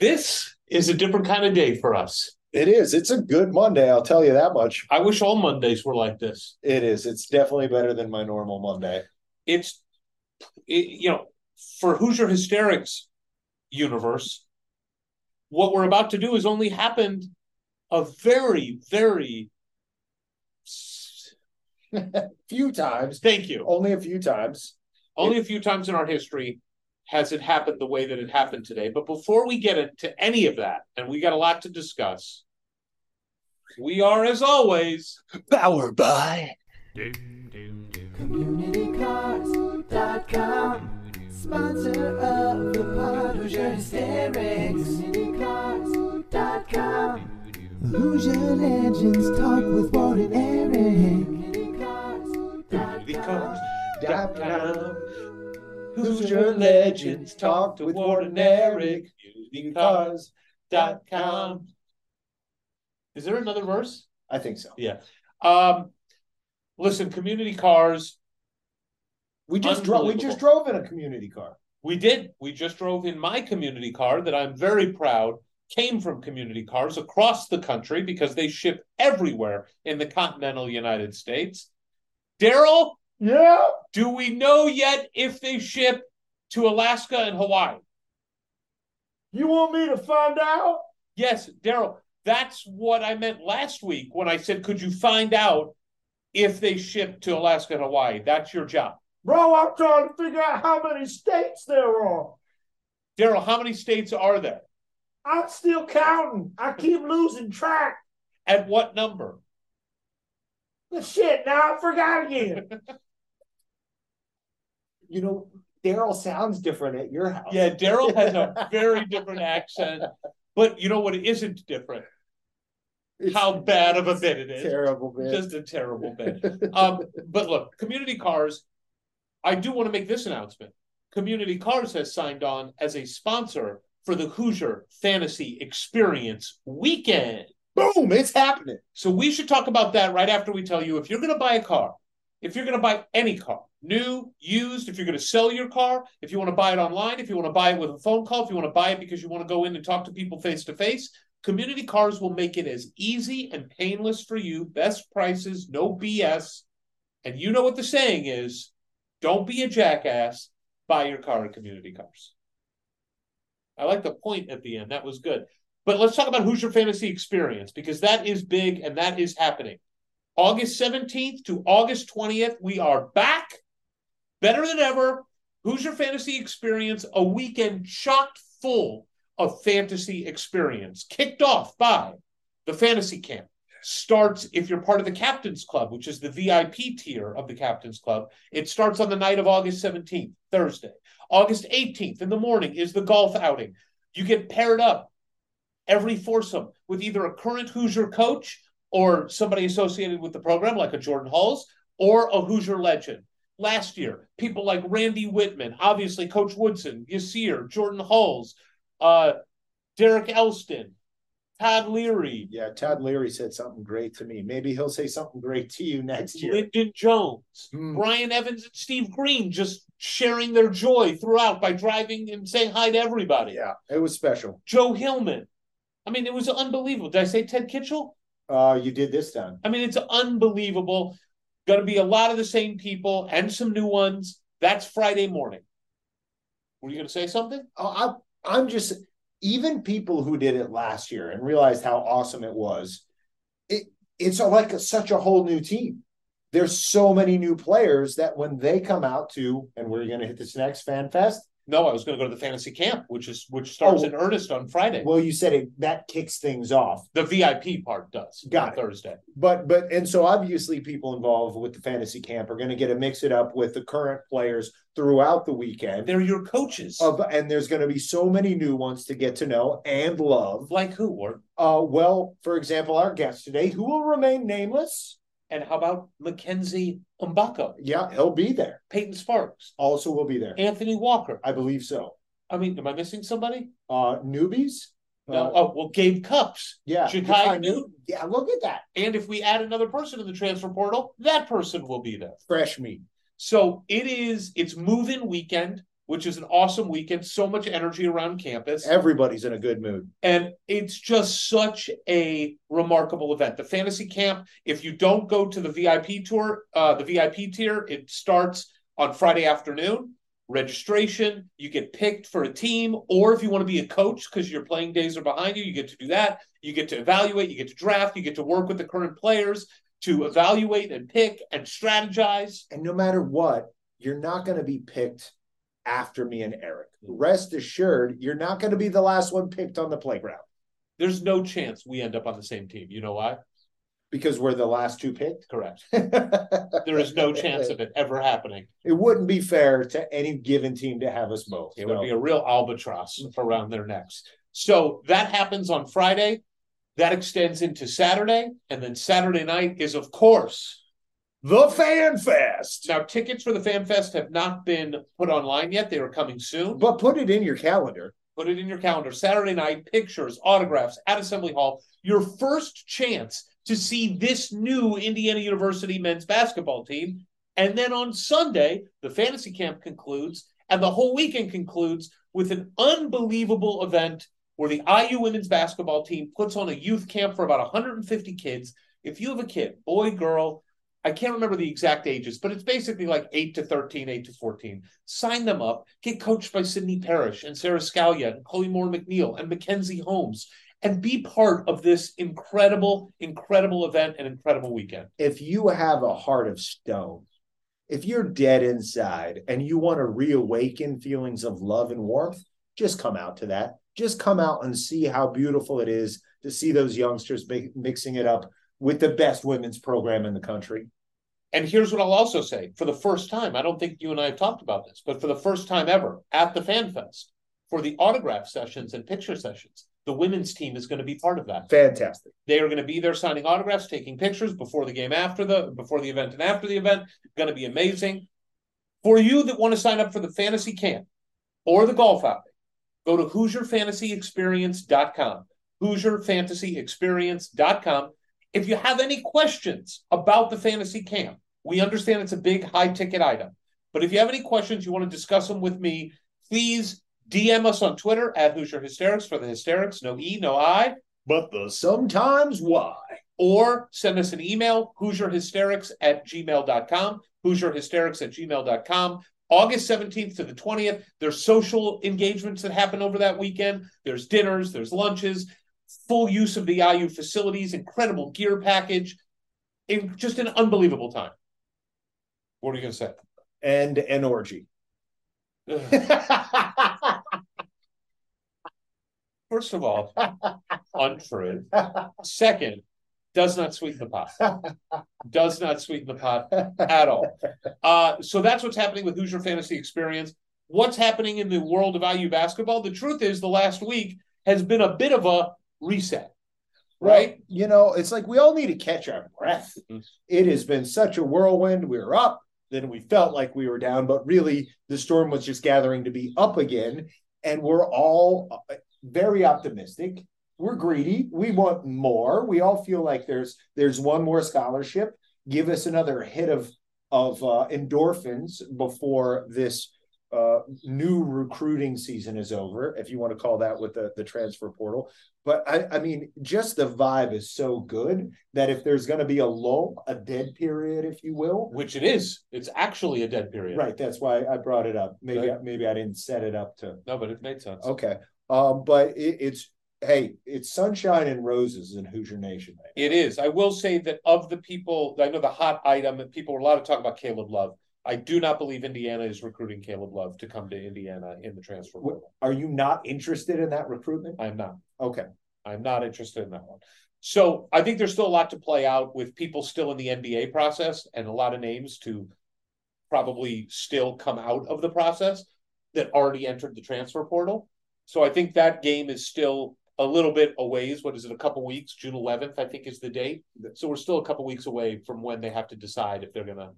This is a different kind of day for us. It is. It's a good Monday, I'll tell you that much. I wish all Mondays were like this. It is. It's definitely better than my normal Monday. It's, it, you know, for Hoosier Hysterics universe, what we're about to do has only happened a very, very few times. Thank you. Only a few times. Only a few times in our history has it happened the way that it happened today. But before we get into any of that, and we got a lot to discuss, we are, as always, powered by CommunityCars.com Sponsor of the pod, Hoosier Hysterics CommunityCars.com Hoosier Legends talk with Ward and Eric CommunityCars.com. Hoosier Legends talk to Ward and Eric. CommunityCars.com. Is there another verse? I think so. Yeah. Um, listen, community cars. We just drove we just drove in a community car. We did. We just drove in my community car that I'm very proud came from community cars across the country because they ship everywhere in the continental United States. Daryl, Yeah. do we know yet if they ship to Alaska and Hawaii? You want me to find out? Yes, Daryl, that's what I meant last week when I said, could you find out if they ship to Alaska and Hawaii? That's your job. Bro, I'm trying to figure out how many states there are. Daryl, how many states are there? I'm still counting. I keep losing track. At what number? The shit, now I forgot again. you know, Daryl sounds different at your house. Yeah, Daryl has a very different accent, but you know what isn't different? It's How bad of a bit it is. terrible, bit. Just a terrible bit. Um, but look, Community Cars, I do want to make this announcement. Community Cars has signed on as a sponsor for the Hoosier Fantasy Experience Weekend. Boom, it's happening. So we should talk about that right after we tell you if you're going to buy a car, if you're going to buy any car, new, used, if you're going to sell your car, if you want to buy it online, if you want to buy it with a phone call, if you want to buy it because you want to go in and talk to people face to face, Community Cars will make it as easy and painless for you. Best prices, no BS. And you know what the saying is don't be a jackass, buy your car at Community Cars. I like the point at the end. That was good. But let's talk about Hoosier Fantasy Experience because that is big and that is happening. August 17th to August 20th, we are back better than ever. Hoosier Fantasy Experience, a weekend chock full of fantasy experience, kicked off by the Fantasy Camp. Starts if you're part of the Captain's Club, which is the VIP tier of the Captain's Club. It starts on the night of August 17th, Thursday. August 18th in the morning is the golf outing. You get paired up every foursome with either a current Hoosier coach or somebody associated with the program, like a Jordan Hulls, or a Hoosier legend. Last year, people like Randy Wittman, obviously Coach Woodson, Yasir, Jordan Hulls, uh, Derek Elston, Todd Leary, Yeah, Todd Leary said something great to me. Maybe he'll say something great to you next year. Lyndon Jones, Hmm. Brian Evans, and Steve Green just sharing their joy throughout by driving and saying hi to everybody. Yeah, it was special. Joe Hillman. I mean, it was unbelievable. Did I say Ted Kitchel? Uh, you did this time. I mean, it's unbelievable. Going to be a lot of the same people and some new ones. That's Friday morning. Were you going to say something? I, I'm just even people who did it last year and realized how awesome it was. It it's like a, such a whole new team. There's so many new players that when they come out to, and we're going to hit this next fan fest. No, I was going to go to the fantasy camp, which is which starts Oh. in earnest on Friday. Well, you said it that kicks things off. the VIP part does. Got on it. Thursday. But but and so obviously people involved with the fantasy camp are going to get to mix it up with the current players throughout the weekend. They're your coaches. Of and there's going to be so many new ones to get to know and love. like who, Ward? Uh, well, for example, our guest today, who will remain nameless. And how about Mackenzie Mgbako, Yeah, he'll be there. Peyton Sparks, Also, will be there. Anthony Walker? I believe so. I mean, am I missing somebody? Uh, newbies. No. Uh, oh, well, Gabe Cupps. yeah, Jakai Newton. Yeah, look at that And if we add another person in the transfer portal, that person will be there. fresh meat. So it is, it's move in weekend, which is an awesome weekend. So much energy around campus. Everybody's in a good mood. And it's just such a remarkable event. The fantasy camp, if you don't go to the VIP tour, uh, the VIP tier, it starts on Friday afternoon. Registration, you get picked for a team, or if you want to be a coach because your playing days are behind you, you get to do that. You get to evaluate, you get to draft, you get to work with the current players to evaluate and pick and strategize. And no matter what, you're not going to be picked after me and Eric. Rest assured, you're not going to be the last one picked on the playground There's no chance we end up on the same team. You know why? because we're the last two picked. Correct. there is no chance of it ever happening. It wouldn't be fair to any given team to have us both. It So, would be a real albatross around their necks. So that happens on Friday. That extends into Saturday. And then Saturday night is, of course, the Fan Fest. now tickets for the Fan Fest have not been put online yet. They are coming soon. But put it in your calendar. Put it in your calendar. Saturday night, pictures, autographs at Assembly Hall. Your first chance to see this new Indiana University men's basketball team. And then on Sunday, the fantasy camp concludes, and the whole weekend concludes with an unbelievable event where the IU women's basketball team puts on a youth camp for about 150 kids. If you have a kid, boy, girl, I can't remember the exact ages, but it's basically like 8 to 13, 8 to 14. Sign them up, get coached by Sydney Parrish and Sara Scalia and Chloe Moore McNeil and Mackenzie Holmes and be part of this incredible, incredible event and incredible weekend. If you have a heart of stone, if you're dead inside and you want to reawaken feelings of love and warmth, just come out to that. Just come out and see how beautiful it is to see those youngsters mi- mixing it up with the best women's program in the country. And here's what I'll also say for the first time, I don't think you and I have talked about this, but for the first time ever at the Fan Fest, for the autograph sessions and picture sessions, the women's team is going to be part of that. Fantastic. They are going to be there signing autographs, taking pictures before the game, after the before the event, and after the event. Going to be amazing. For you that want to sign up for the fantasy camp or the golf outing, go to HoosierFantasyExperience.com. HoosierFantasyExperience.com. If you have any questions about the fantasy camp, we understand it's a big high ticket item. But if you have any questions, you want to discuss them with me, please DM us on Twitter at Hoosier Hysterics for the hysterics, no E, no I But the sometimes why. or send us an email, HoosierHysterics at gmail.com, HoosierHysterics at gmail.com. August 17th to the 20th, there's social engagements that happen over that weekend. There's dinners, there's lunches, full use of the IU facilities, incredible gear package, in just an unbelievable time. What are you going to say? And an orgy. First of all, untrue. Second, does not sweeten the pot. Does not sweeten the pot at all. Uh, so that's what's happening with Hoosier Fantasy Experience. What's happening in the world of IU basketball? The truth is, the last week has been a bit of a reset, right? Well, you know, it's like we all need to catch our breath. Mhm. It has been such a whirlwind. We were up, then we felt like we were down, but really the storm was just gathering to be up again. And we're all uh, very optimistic. We're greedy. We want more. We all feel like there's there's one more scholarship. Give us another hit of of uh, endorphins before this uh, new recruiting season is over, if you want to call that with the, the transfer portal. But I, I mean, just the vibe is so good that if there's going to be a lull, a dead period, if you will, Which it is. It's actually a dead period. right? That's why I brought it up. Maybe Right. maybe I didn't set it up to No, but it made sense. okay. Um, but it, it's hey, it's sunshine and roses in Hoosier Nation. Right. It is. I will say that of the people, I know the hot item, people were a lot of talk about Caleb Love. I do not believe Indiana is recruiting Caleb Love to come to Indiana in the transfer portal. Are you not interested in that recruitment? I am not. Okay. I'm not interested in that one. So I think there's still a lot to play out with people still in the NBA process and a lot of names to probably still come out of the process that already entered the transfer portal. So I think that game is still a little bit a ways. What is it? A couple weeks? June 11th, I think, is the date. So we're still a couple weeks away from when they have to decide if they're going to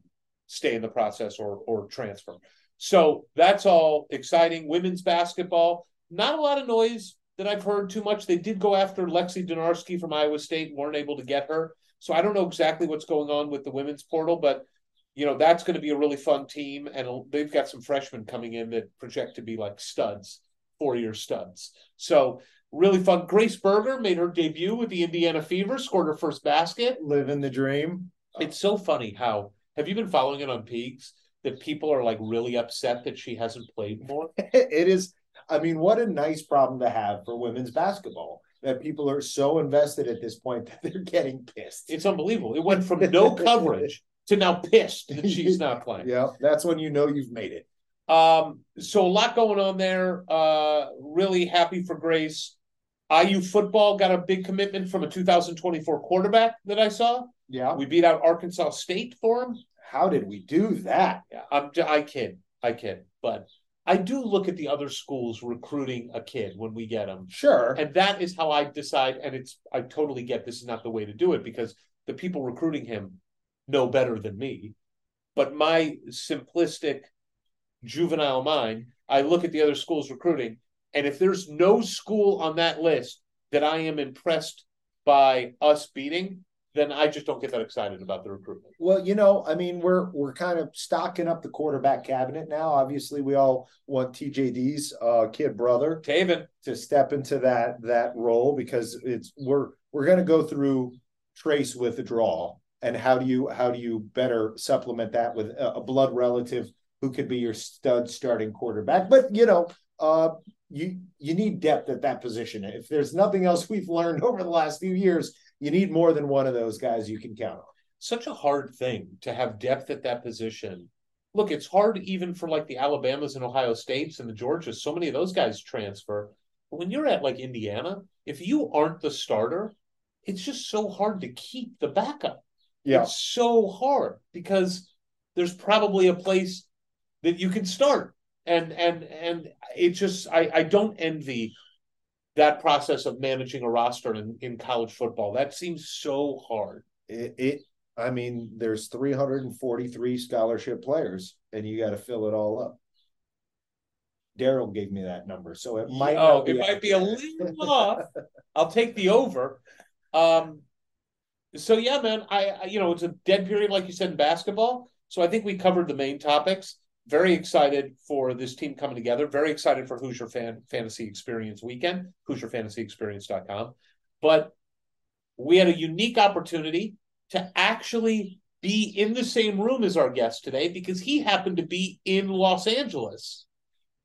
stay in the process or or transfer. So that's all exciting. Women's basketball, not a lot of noise that I've heard too much. They did go after Lexi Donarski from Iowa State, weren't able to get her. So I don't know exactly what's going on with the women's portal, but you know that's going to be a really fun team, and they've got some freshmen coming in that project to be like studs, four-year studs. So really fun. Grace Berger made her debut with the Indiana Fever, scored her first basket. Living the dream. It's so funny how have you been following it on Peegs that people are like really upset that she hasn't played more? it is i mean what a nice problem to have for women's basketball that people are so invested at this point that they're getting pissed It's unbelievable. It went from no coverage to now pissed that she's not playing. yeah that's when you know you've made it Um, so a lot going on there. Uh, really happy for Grace. IU football got a big commitment from a 2024 quarterback that I saw. Yeah We beat out Arkansas State for him. how did we do that Yeah, I'm I kid, I kid, but I do look at the other schools recruiting a kid when we get them, sure and that is how I decide. And it's I totally get this is not the way to do it because the people recruiting him know better than me. But my simplistic juvenile mind, I look at the other schools recruiting, and if there's no school on that list that I am impressed by us beating, then I just don't get that excited about the recruitment. well you know i mean we're we're kind of stocking up the quarterback cabinet now. Obviously we all want tjd's uh kid brother Tayven, to step into that that role because it's we're we're going to go through Trayce withdrawal and how do you how do you better supplement that with a, a blood relative who could be your stud starting quarterback? But you know uh you you need depth at that position. If there's nothing else we've learned over the last few years you need more than one of those guys you can count on such a hard thing to have depth at that position. Look, it's hard even for like the Alabamas and Ohio States and the Georgias. So many of those guys transfer. But when you're at like Indiana, if you aren't the starter, it's just so hard to keep the backup. yeah It's so hard because there's probably a place that you can start. And and and it just I, I don't envy that process of managing a roster in, in college football. That seems so hard. it, it i mean there's 343 scholarship players and you got to fill it all up daryl gave me that number so it might oh, it might be a little off. I'll take the over. Um, so yeah, man, I, I you know it's a dead period, like you said in basketball. So I think we covered the main topics. Very excited for this team coming together. Very excited for Hoosier Fan Fantasy Experience Weekend, HoosierFantasyExperience.com. But we had a unique opportunity to actually be in the same room as our guest today because he happened to be in Los Angeles.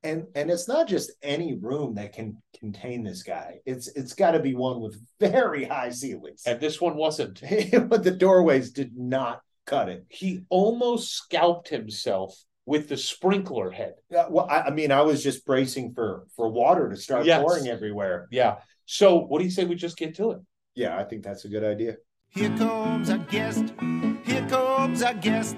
and and it's not just any room that can contain this guy it's it's got to be one with very high ceilings And this one wasn't. but the doorways did not cut it he almost scalped himself with the sprinkler head. Uh, well I, I mean i was just bracing for for water to start Yes. pouring everywhere Yeah. So what do you say we just get to it? yeah i think that's a good idea Here comes our guest. Here comes our guest.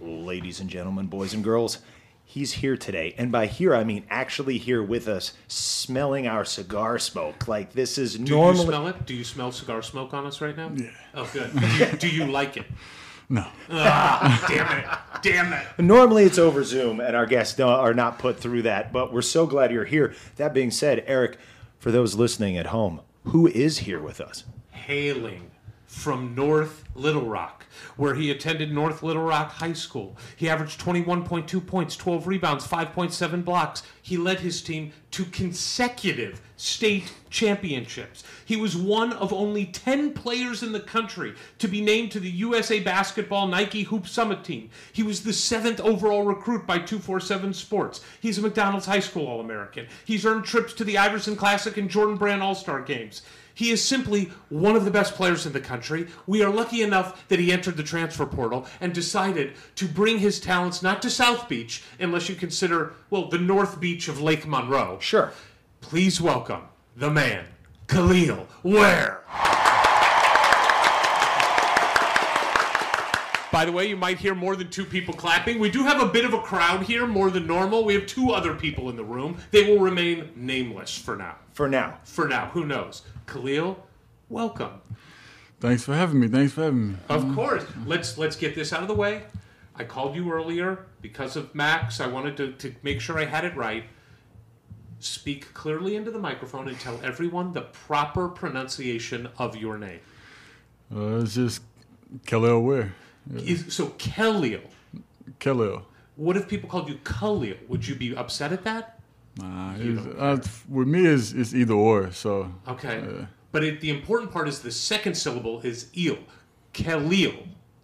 Ladies and gentlemen, boys and girls, he's here today. And by here, I mean actually here with us, smelling our cigar smoke. Like this is Do normally. you smell it? Do you smell cigar smoke on us right now? Yeah. Oh, good. Do you, do you like it? No. Ah, damn it. Damn it. Normally it's over Zoom, and our guests are not put through that. But we're so glad you're here. That being said, Eric, for those listening at home, who is here with us? Hailing from North Little Rock, where he attended North Little Rock High School. He averaged 21.2 points, 12 rebounds, 5.7 blocks. He led his team to consecutive state championships. He was one of only 10 players in the country to be named to the USA Basketball Nike Hoop Summit team. He was the seventh overall recruit by 247 Sports. He's a McDonald's High School All American. He's earned trips to the Iverson Classic and Jordan Brand All Star games. He is simply one of the best players in the country. We are lucky enough that he entered the transfer portal and decided to bring his talents not to South Beach, unless you consider, well, the North Beach of Lake Monroe. Sure. Please welcome the man, Kel'el Ware. By the way, you might hear more than two people clapping. We do have a bit of a crowd here, more than normal. We have two other people in the room. They will remain nameless for now. For now. For now, who knows? Khalil, welcome. Thanks for having me. Thanks for having me. Of course. Let's let's get this out of the way. I called you earlier because of Max. I wanted to, to make sure I had it right. Speak clearly into the microphone and tell everyone the proper pronunciation of your name. Uh, it's just Kel'el Ware. Is, so Khalil. Khalil. What if people called you Khalil? Would you be upset at that? Nah, it's, uh, with me, it's, it's either or. So Okay. Yeah. But it, the important part is the second syllable is il. Khalil.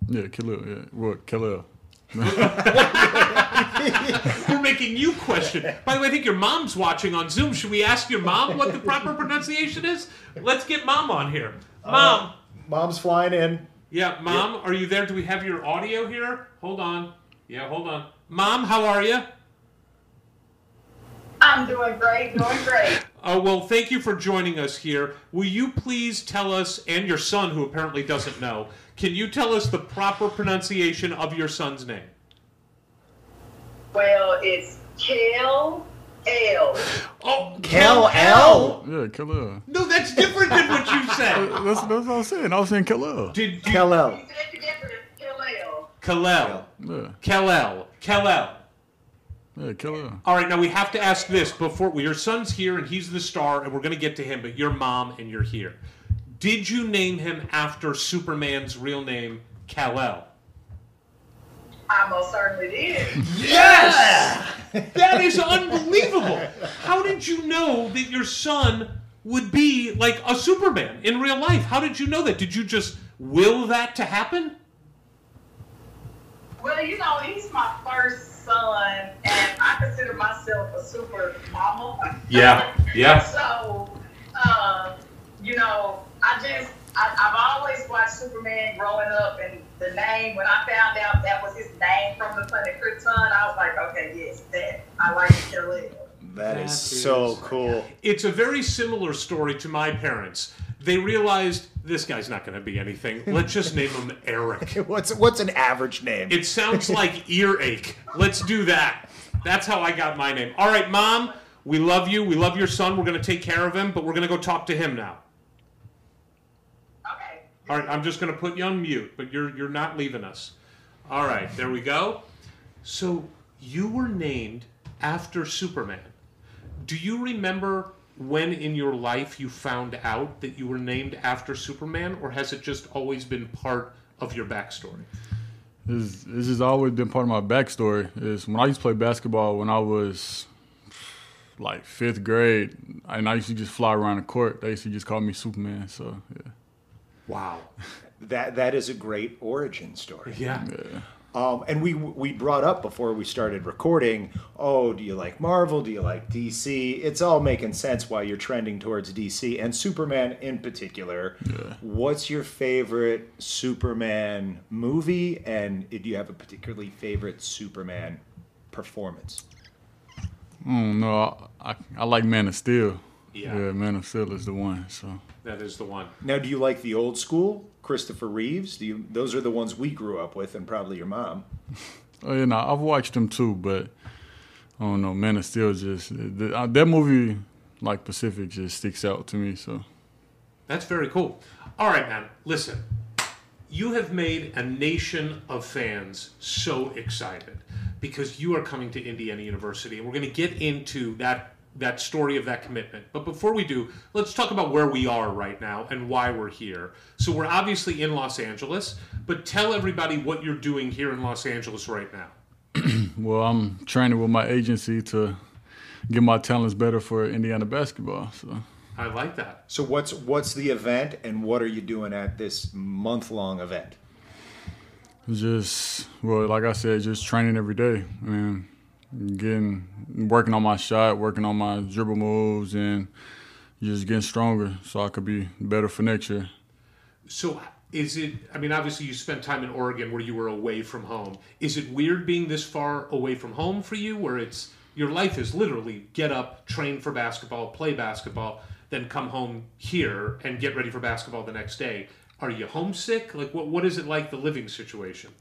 yeah, Khalil. Yeah, what Khalil? We're making you question. By the way, I think your mom's watching on Zoom. Should we ask your mom what the proper pronunciation is? Let's get mom on here. Mom. Mom's flying in. Yeah, mom, are you there? Do we have your audio here? Hold on. Yeah, hold on. Mom, how are you? I'm doing great, doing great. Oh, well, thank you for joining us here. Will you please tell us, and your son, who apparently doesn't know, can you tell us the proper pronunciation of your son's name? Well, it's Kel L. Oh, Kel L. Yeah, Khalil. No, that's different than what you said. That's, that's what I was saying. I was saying Khalil. Did you, Kel You said it different. It's Kel L. Kalel. Yeah, Kalel. Kalel. Yeah, Khalil. All right, now we have to ask this before well, your son's here and he's the star, and we're going to get to him, but your mom and you're here. Did you name him after Superman's real name, Kal-El? I most certainly did. Yes! that is unbelievable. How did you know that your son would be like a Superman in real life? How did you know that? Did you just will that to happen? Well, you know, he's my first son, and I consider myself a super mama. Yeah, yeah. So, um, you know, I just, I, I've always watched Superman growing up, and the name, when I found out that was his name from the planet Krypton, I was like, okay, yes, that. I like to kill it. That is That so cool. It's a very similar story to my parents. They realized this guy's not going to be anything. Let's just name him Eric. What's what's an average name? It sounds like earache. Let's do that. That's how I got my name. All right, mom, we love you. We love your son. We're going to take care of him, but we're going to go talk to him now. Okay. All right, I'm just going to put you on mute, but you're you're not leaving us. All right, there we go. So you were named after Superman. Do you remember when in your life you found out that you were named after Superman, or has it just always been part of your backstory? This, this has always been part of my backstory. Is when I used to play basketball when I was like fifth grade, and I used to just fly around the court. They used to just call me Superman. So yeah. Wow. That that is a great origin story. Yeah. Um, and we we brought up before we started recording. Oh, do you like Marvel? Do you like DC? It's all making sense why you're trending towards DC and Superman in particular. What's your favorite Superman movie? And do you have a particularly favorite Superman performance? I don't. I, I, I like Man of Steel. Yeah. yeah, Man of Steel is the one. So That is the one. Now, do you like the old school Christopher Reeves? Do you? Those are the ones we grew up with, and probably your mom. Oh yeah, no, I've watched them too, but I don't know. Man of Steel just the, uh, that movie, like Pacific, just sticks out to me. So That's very cool. All right, man. Listen, you have made a nation of fans so excited because you are coming to Indiana University, and we're going to get into that that story of that commitment. But before we do, let's talk about where we are right now and why we're here. So we're obviously in Los Angeles, but tell everybody what you're doing here in Los Angeles right now. Well, I'm training with my agency to get my talents better for Indiana basketball. So I like that. So what's what's the event and what are you doing at this month long event? just well, like I said, just training every day. I mean, getting working on my shot, working on my dribble moves, and just getting stronger so I could be better for next year. So is it I mean obviously you spent time in Oregon where you were away from home. Is it weird being this far away from home for you where it's your life is literally get up, train for basketball, play basketball, then come home here and get ready for basketball the next day. Are you homesick? Like what what is it like the living situation?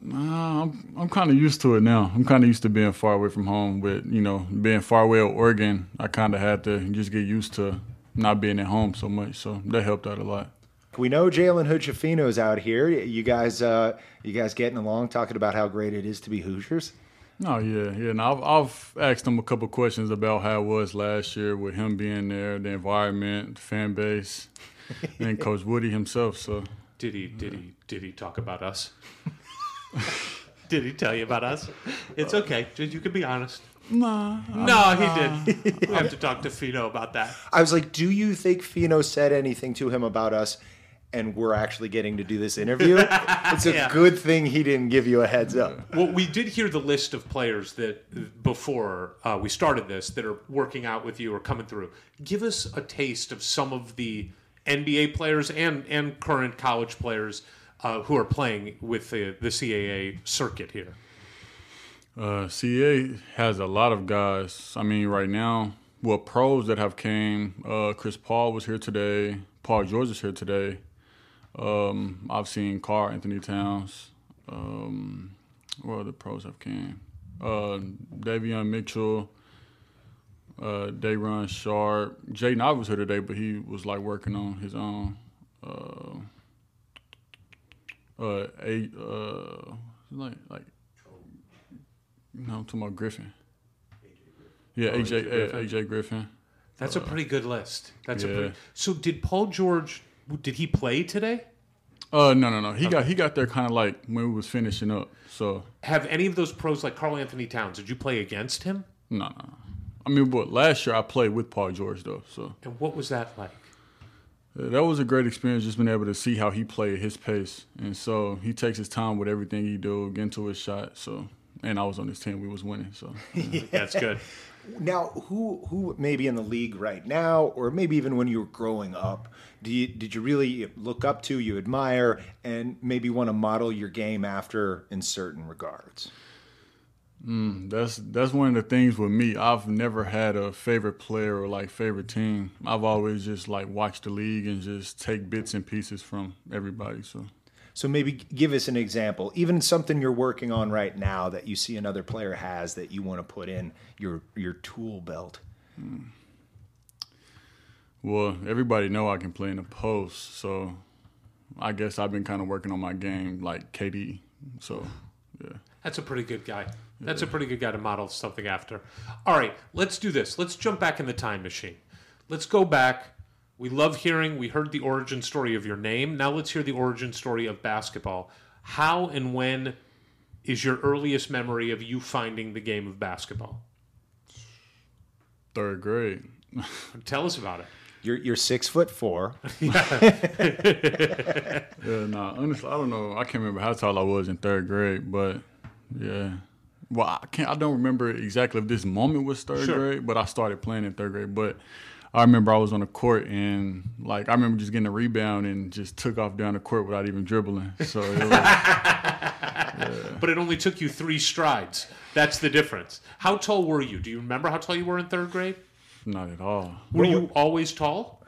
Nah, I'm I'm kind of used to it now. I'm kind of used to being far away from home. But you know, being far away at Oregon, I kind of had to just get used to not being at home so much. So that helped out a lot. We know Jalen Hood-Schifino's out here. You guys, uh, you guys getting along, talking about how great it is to be Hoosiers. Oh yeah, yeah. And I've I've asked him a couple questions about how it was last year with him being there, the environment, the fan base, and Coach Woody himself. So Did he did he did he talk about us? did he tell you about us? It's okay. You can be honest. nah, No, he did. We have to talk to Fino about that. I was like, do you think Fino said anything to him about us? And we're actually getting to do this interview. it's a Yeah. good thing he didn't give you a heads up. Well, we did hear the list of players that before uh, we started this that are working out with you or coming through. Give us a taste of some of the NBA players and and current college players uh, who are playing with the the CAA circuit here. Uh, CA has a lot of guys. I mean, right now, well, pros that have came. Uh, Chris Paul was here today. Paul George is here today. Um, I've seen Karl-Anthony Towns. Um, what other pros have came? Uh, Davion Mitchell. Uh, Dayron Sharp. Jaden was here today, but he was like working on his own. Uh, uh, a, uh, like like no, I'm talking about Griffin. Yeah, AJ AJ Griffin. AJ Griffin. That's a pretty good list. That's a pretty. So did Paul George? Did he play today? Uh, no, no, no. He got he got there kind of like when we was finishing up. So Have any of those pros like Karl-Anthony Towns? Did you play against him? no, no. I mean, but last year I played with Paul George though. So And what was that like? That was a great experience. Just being able to see how he played at his pace, and so he takes his time with everything he do, get into his shot. So, and I was on his team. We was winning. So That's good. Now, who who maybe in the league right now, or maybe even when you were growing up, do you did you really look up to, you admire, and maybe want to model your game after in certain regards? Mm, that's that's one of the things with me. I've never had a favorite player or like favorite team. I've always just like watched the league and just take bits and pieces from everybody. So So maybe give us an example, even something you're working on right now that you see another player has that you want to put in your your tool belt. Hmm. well, everybody know I can play in the post. So I guess I've been kind of working on my game like KD. So yeah. That's a pretty good guy. That's a pretty good guy to model something after. All right, let's do this. Let's jump back in the time machine. Let's go back. We love hearing, we heard the origin story of your name. Now let's hear the origin story of basketball. How and when is your earliest memory of you finding the game of basketball? Third grade. Tell us about it. You're you're six foot four. Yeah, nah, honestly, I don't know. I can't remember how tall I was in third grade, but yeah. Well, I can't. I don't remember exactly if this moment was third Sure. grade, but I started playing in third grade. But I remember I was on the court and like I remember just getting a rebound and just took off down the court without even dribbling. So it was, But it only took you three strides. That's the difference. How tall were you? Do you remember how tall you were in third grade? not at all. Were you always tall?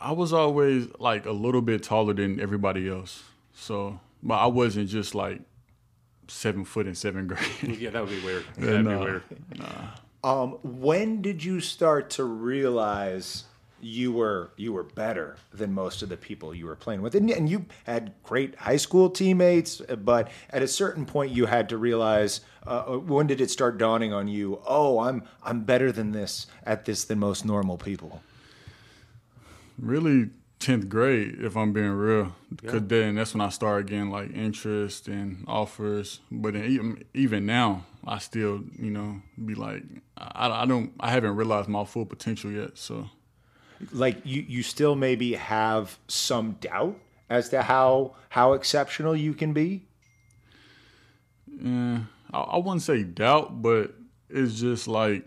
I was always like a little bit taller than everybody else. So, but I wasn't just like seven foot in seventh grade. Yeah, that would be weird. That'd be no. weird. Um, when did you start to realize you were you were better than most of the people you were playing with, and, and you had great high school teammates. But at a certain point, you had to realize uh, when did it start dawning on you? Oh, I'm I'm better than this at this than most normal people. Really, tenth grade, if I'm being real, because then that's when I started getting like interest and offers. But then even even now, I still you know be like I, I don't I haven't realized my full potential yet. So like you you still maybe have some doubt as to how how exceptional you can be yeah, I, I wouldn't say doubt, but it's just like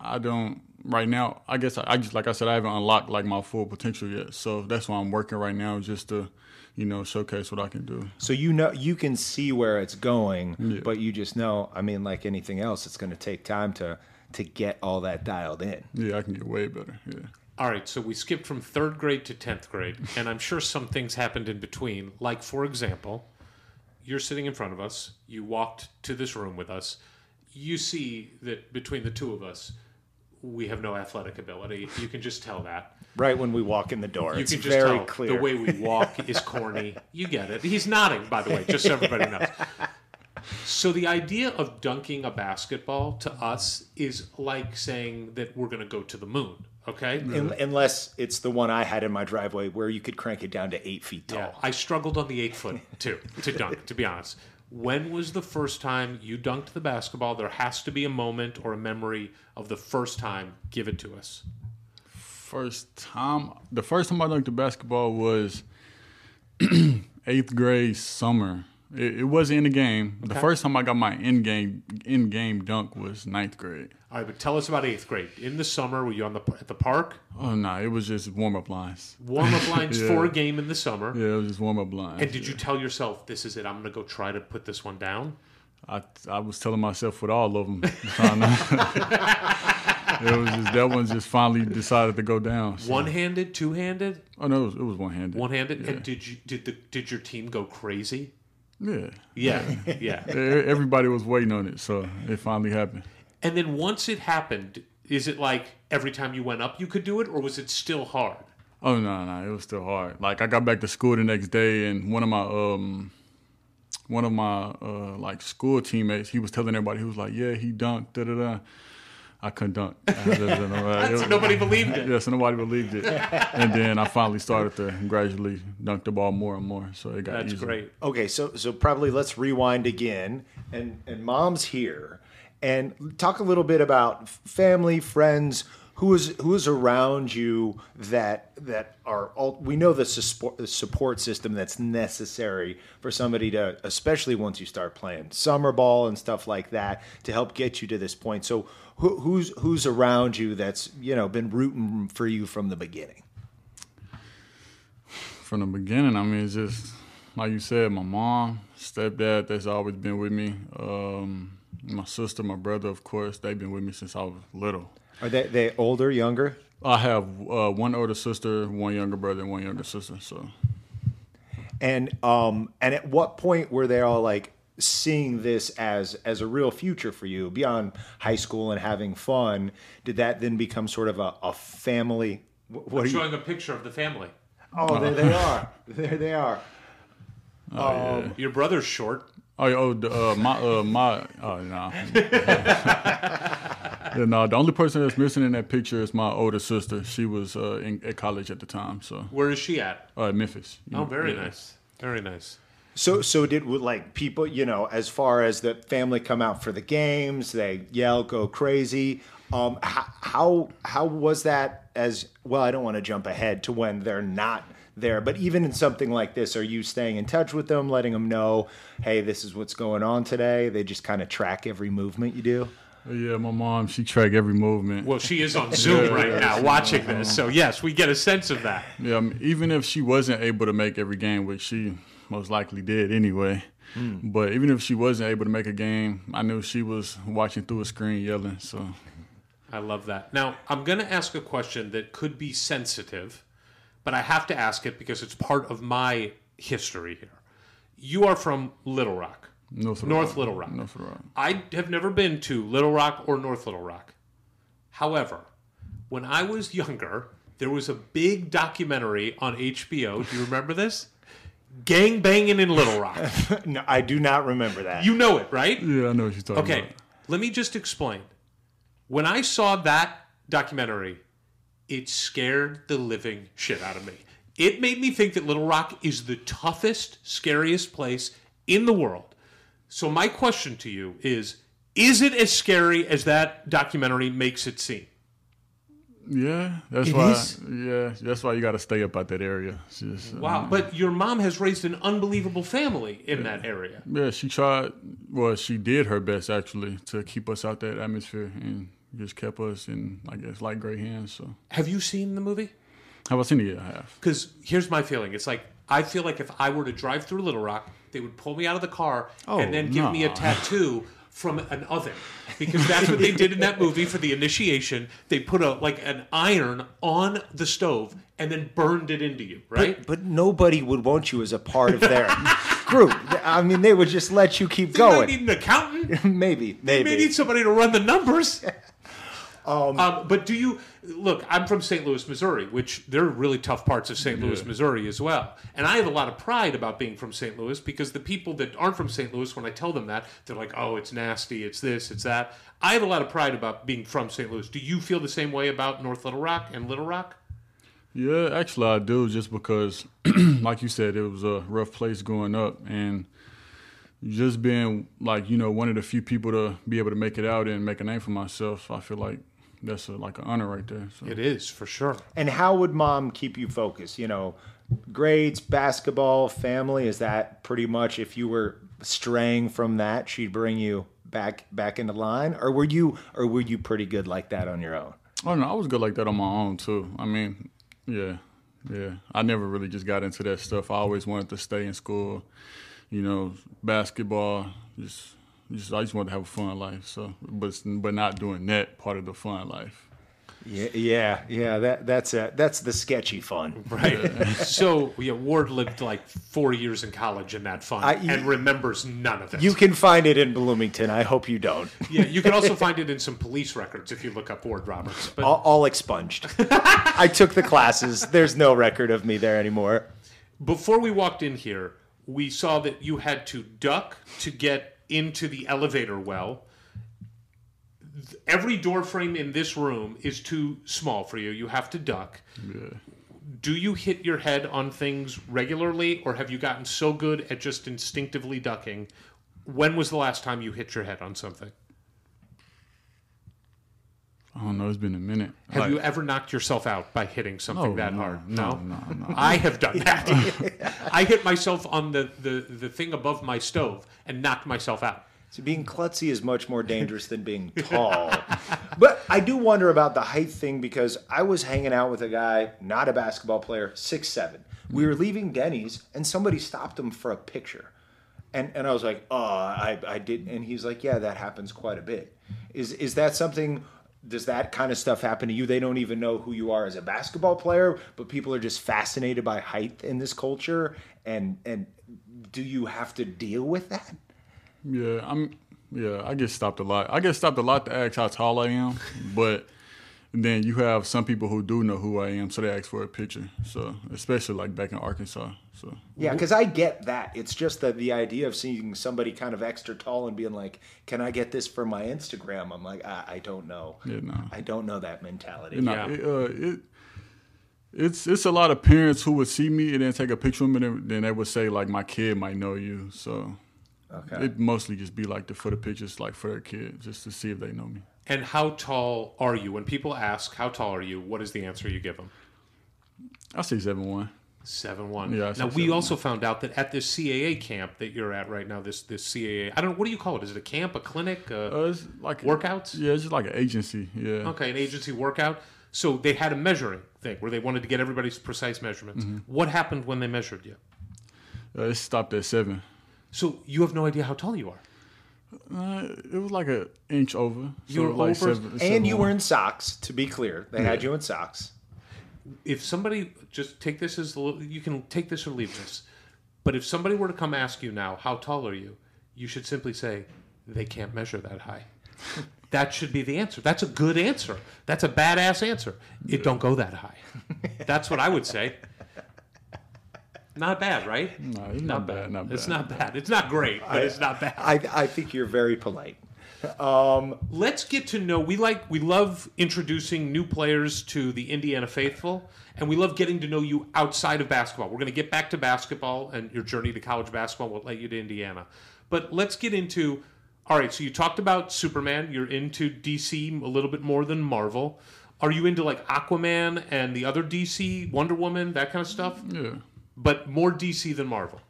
I don't right now. I guess I, I just like I said I haven't unlocked like my full potential yet. So that's why I'm working right now, just to you know showcase what I can do. so you know you can see where it's going Yeah. but you just know i mean like anything else it's going to take time to to get all that dialed in Yeah, I can get way better. Yeah. All right, so we skipped from third grade to 10th grade, and I'm sure some things happened in between. Like, for example, you're sitting in front of us, you walked to this room with us, you see that between the two of us, we have no athletic ability. You can just tell that. right when we walk in the door You it's can just very tell clear the way we walk is corny. You get it. He's nodding, by the way, just so everybody knows. So the idea of dunking a basketball to us is like saying that we're going to go to the moon. Okay. Un- unless it's the one i had in my driveway where you could crank it down to eight feet tall Yeah, I struggled on the eight foot too to dunk. To be honest, when was the first time you dunked the basketball? There has to be a moment or a memory of the first time. Give it to us. First time, the first time I dunked the basketball was eighth grade summer. It, it wasn't in the game. The first time I got my in game in game dunk was ninth grade. All right, but tell us about eighth grade. In the summer, were you on the at the park? Oh no, it was just warm up lines. Warm up lines Yeah. for a game in the summer. Yeah, it was just warm up lines. And did you tell yourself, "This is it. I'm going to go try to put this one down"? I I was telling myself with all of them. it was just that one just finally decided to go down. so- One handed, two handed, Oh no, it was, it was one handed. one handed. And did you did the did your team go crazy? Yeah. Yeah, yeah. Everybody was waiting on it, so it finally happened. And then once it happened, is it like every time you went up you could do it, or was it still hard? Oh no, no, it was still hard. Like I got back to school the next day, and one of my um, one of my uh, like school teammates, he was telling everybody, he was like, "Yeah, he dunked." Da da da. I couldn't dunk. So nobody believed it. Yeah, so nobody believed it. And then I finally started to gradually dunk the ball more and more. So it got That's easier. great. Okay, so so probably let's rewind again, and and mom's here, and talk a little bit about family, friends, who is who is around you that that are all. We know the support support system that's necessary for somebody to, especially once you start playing summer ball and stuff like that, to help get you to this point. So who, who's who's around you that's you know been rooting for you from the beginning. from the beginning. I mean, it's just like you said, my mom, stepdad, that's always been with me. Um, my sister, my brother, of course, they've been with me since I was little. Are they they older, younger? I have uh, one older sister, one younger brother, and one younger sister. So And um and at what point were they all like seeing this as as a real future for you beyond high school and having fun? Did that then become sort of a, a family? What I'm are you? showing a picture of the family. Oh, there they are. There they are. Your brother's short. Oh, oh, the, uh, my, uh, my, oh, no. yeah, no, the only person that's missing in that picture is my older sister. She was uh, in, at college at the time, so Where is she at? uh, at Memphis. Oh, know, very yeah. nice. Very nice. So so did like people you know as far as the family come out for the games they yell go crazy. Um, how how how was that as well? I don't want to jump ahead to when they're not there, but even in something like this, are you staying in touch with them, letting them know, hey, this is what's going on today? They just kind of track every movement you do. Yeah, my mom, she tracked every movement. Well, she is on Zoom right now watching this, so yes, we get a sense of that. Yeah, I mean, even if she wasn't able to make every game, which she most likely did anyway, hmm. but even if she wasn't able to make a game, I knew she was watching through a screen yelling. So I love that. Now, I'm going to ask a question that could be sensitive, but I have to ask it because it's part of my history here. You are from Little Rock. North, North Little Rock. North Little Rock. I have never been to Little Rock or North Little Rock. However, when I was younger, there was a big documentary on HBO. Do you remember this? Gang banging in Little Rock. no, I do not remember that. You know it, right? Yeah, I know what you're talking Okay, about. Okay, let me just explain. When I saw that documentary, it scared the living shit out of me. It made me think that Little Rock is the toughest, scariest place in the world. So my question to you is is it as scary as that documentary makes it seem? Yeah, that's It why. is? Yeah, that's why you got to stay up out that area. It's just, Wow, but your mom has raised an unbelievable family in that area. Yeah, she tried. Well, she did her best actually to keep us out that atmosphere and just kept us in, I guess, light gray hands. So, Have you seen the movie? have I seen it? Yeah, I have. Because here's my feeling. It's like I feel like if I were to drive through Little Rock, they would pull me out of the car Oh, and then give me a tattoo from an oven. Because that's what they did in that movie for the initiation. They put a like an iron on the stove and then burned it into you, right? But, but nobody would want you as a part of their group. I mean, they would just let you keep They might going. need an accountant. maybe, They maybe. may need somebody to run the numbers. Um, but do you look? I'm from St. Louis, Missouri, which there are really tough parts of St. Louis, Missouri as well. And I have a lot of pride about being from St. Louis because the people that aren't from St. Louis, when I tell them that, they're like, "Oh, it's nasty, it's this, it's that." I have a lot of pride about being from St. Louis. Do you feel the same way about North Little Rock and Little Rock? Yeah, actually, I do. Just because, like you said, it was a rough place growing up, and just being like you know one of the few people to be able to make it out and make a name for myself, I feel like that's a, like an honor right there. So. It is for sure. And how would mom keep you focused? You know, grades, basketball, family. Is that pretty much if you were straying from that, she'd bring you back back into line, or were you or were you pretty good like that on your own? Oh no, I was good like that on my own too. I mean, yeah, yeah. I never really just got into that stuff. I always wanted to stay in school. You know, basketball. Just, just I just wanted to have a fun life. So, but but not doing that part of the fun life. Yeah, yeah, yeah. That that's a, that's the sketchy fun, Right. so yeah, Ward lived like four years in college in that fun I- and remembers none of it. You can find it in Bloomington. I hope you don't. yeah, you can also find it in some police records if you look up Ward Roberts. But All, all expunged. I took the classes. There's no record of me there anymore. before we walked in here, we saw that you had to duck to get into the elevator well. Every door frame in this room is too small for you. You have to duck. Yeah. Do you hit your head on things regularly, or have you gotten so good at just instinctively ducking? When was the last time you hit your head on something? I don't know. It's been a minute. Have Like- you ever knocked yourself out by hitting something No, that no, hard? no, no, no. I have done that. I hit myself on the, the, the thing above my stove and knocked myself out. So being klutzy is much more dangerous than being tall. but I do wonder about the height thing because I was hanging out with a guy, not a basketball player, six seven. We were leaving Denny's and somebody stopped him for a picture. And and I was like, oh, I, I didn't. and he's like, Yeah, that happens quite a bit. Is is that something does that kind of stuff happen to you? They don't even know who you are as a basketball player, but people are just fascinated by height in this culture and and do you have to deal with that? Yeah, I'm. Yeah, I get stopped a lot. I get stopped a lot to ask how tall I am, but then you have some people who do know who I am, so they ask for a picture. So especially like back in Arkansas. So Yeah, because I get that. It's just that the idea of seeing somebody kind of extra tall and being like, "Can I get this for my Instagram?" I'm like, I, I don't know. yeah, no. I don't know that mentality. You know, Yeah. it, uh, it, it's it's a lot of parents who would see me and then take a picture of me, and then they would say like my kid might know you. So Okay. it mostly just be like the for the pictures, like for their kid, just to see if they know me. And how tall are you? When people ask, how tall are you? What is the answer you give them? I say seven one. Seven one. Yeah, Now we also found out that at this CAA camp that you're at right now, this this CAA, I don't. Know what do you call it? Is it a camp, a clinic, uh, Uh, it's like workouts? Yeah, it's just like an agency. Yeah. Okay, an agency workout. So they had a measuring thing where they wanted to get everybody's precise measurements. Mm-hmm. What happened when they measured you? Uh, it stopped at seven. So you have no idea how tall you are. Uh, it was like an inch over. You were like over- seven- and you seven were in socks, to be clear. They had you in socks. If somebody just take this as you can take this or leave this but if somebody were to come ask you now how tall are you you should simply say they can't measure that high That should be the answer. That's a good answer. That's a badass answer. It don't go that high. That's what I would say. Not bad, right? No, it's not bad, not It's bad. not bad. It's not great, but it's not bad. I, I think you're very polite. Um, let's get to know we like we love introducing new players to the indiana faithful and we love getting to know you outside of basketball. We're going to get back to basketball and your journey to college basketball will let you to indiana. But let's get into all right so you talked about superman you're into dc a little bit more than marvel. Are you into like aquaman and the other dc wonder woman that kind of stuff? Yeah. but more dc than marvel.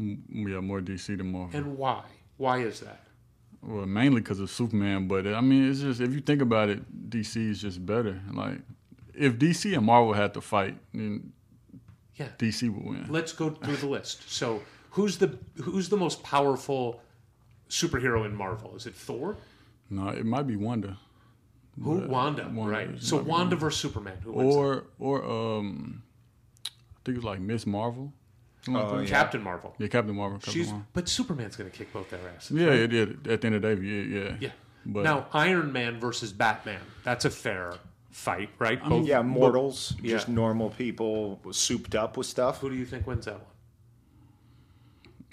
M- Yeah, more DC than Marvel. and why? Why is that Well, mainly because of Superman, but I mean, it's just if you think about it, DC is just better. Like, if DC and Marvel had to fight, then Yeah. DC would win. let's go through the list. So, who's the who's the most powerful superhero in Marvel? Is it Thor? No, it might be Wanda, Who? Wanda, Wanda, right? So Wanda Wanda. versus Superman. Who or or um, I think it was like Miss Marvel. Something like Oh, yeah. Captain Marvel. Yeah, Captain Marvel. Captain She's Marvel. but Superman's gonna kick both their asses. Yeah, right? it did. At the end of the day, yeah, yeah. yeah. But now Iron Man versus Batman. That's a fair fight, right? Both, yeah, both- mortals, yeah. just normal people souped up with stuff. Who do you think wins that one?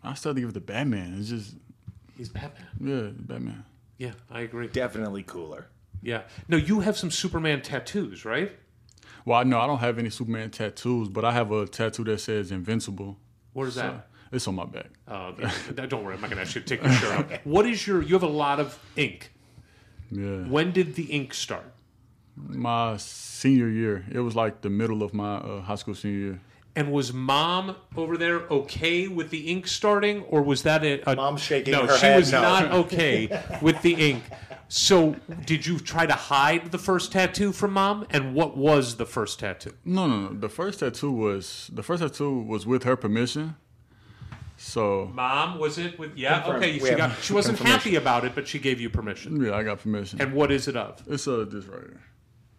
I still give it to Batman. It's just He's Batman. yeah, Batman. Yeah, I agree. Definitely cooler. Yeah. No, you have some Superman tattoos, right? Well, I know I don't have any Superman tattoos, but I have a tattoo that says Invincible. Where's So, that? it's on my back. Oh, okay. don't worry. I'm not gonna ask you to take your shirt off. What is your? You have a lot of ink. Yeah. When did the ink start? My senior year. It was like the middle of my uh, high school senior year. And was mom over there okay with the ink starting, or was that a, a Mom's shaking No, her she head, was no. not okay with the ink. So, did you try to hide the first tattoo from mom? And what was the first tattoo? No, no, no. The first tattoo was the first tattoo was with her permission. So Mom, was it with? Yeah, Confirmed. okay. She got. She wasn't happy about it, but she gave you permission. yeah, I got permission. And what is it of? it's uh this right here.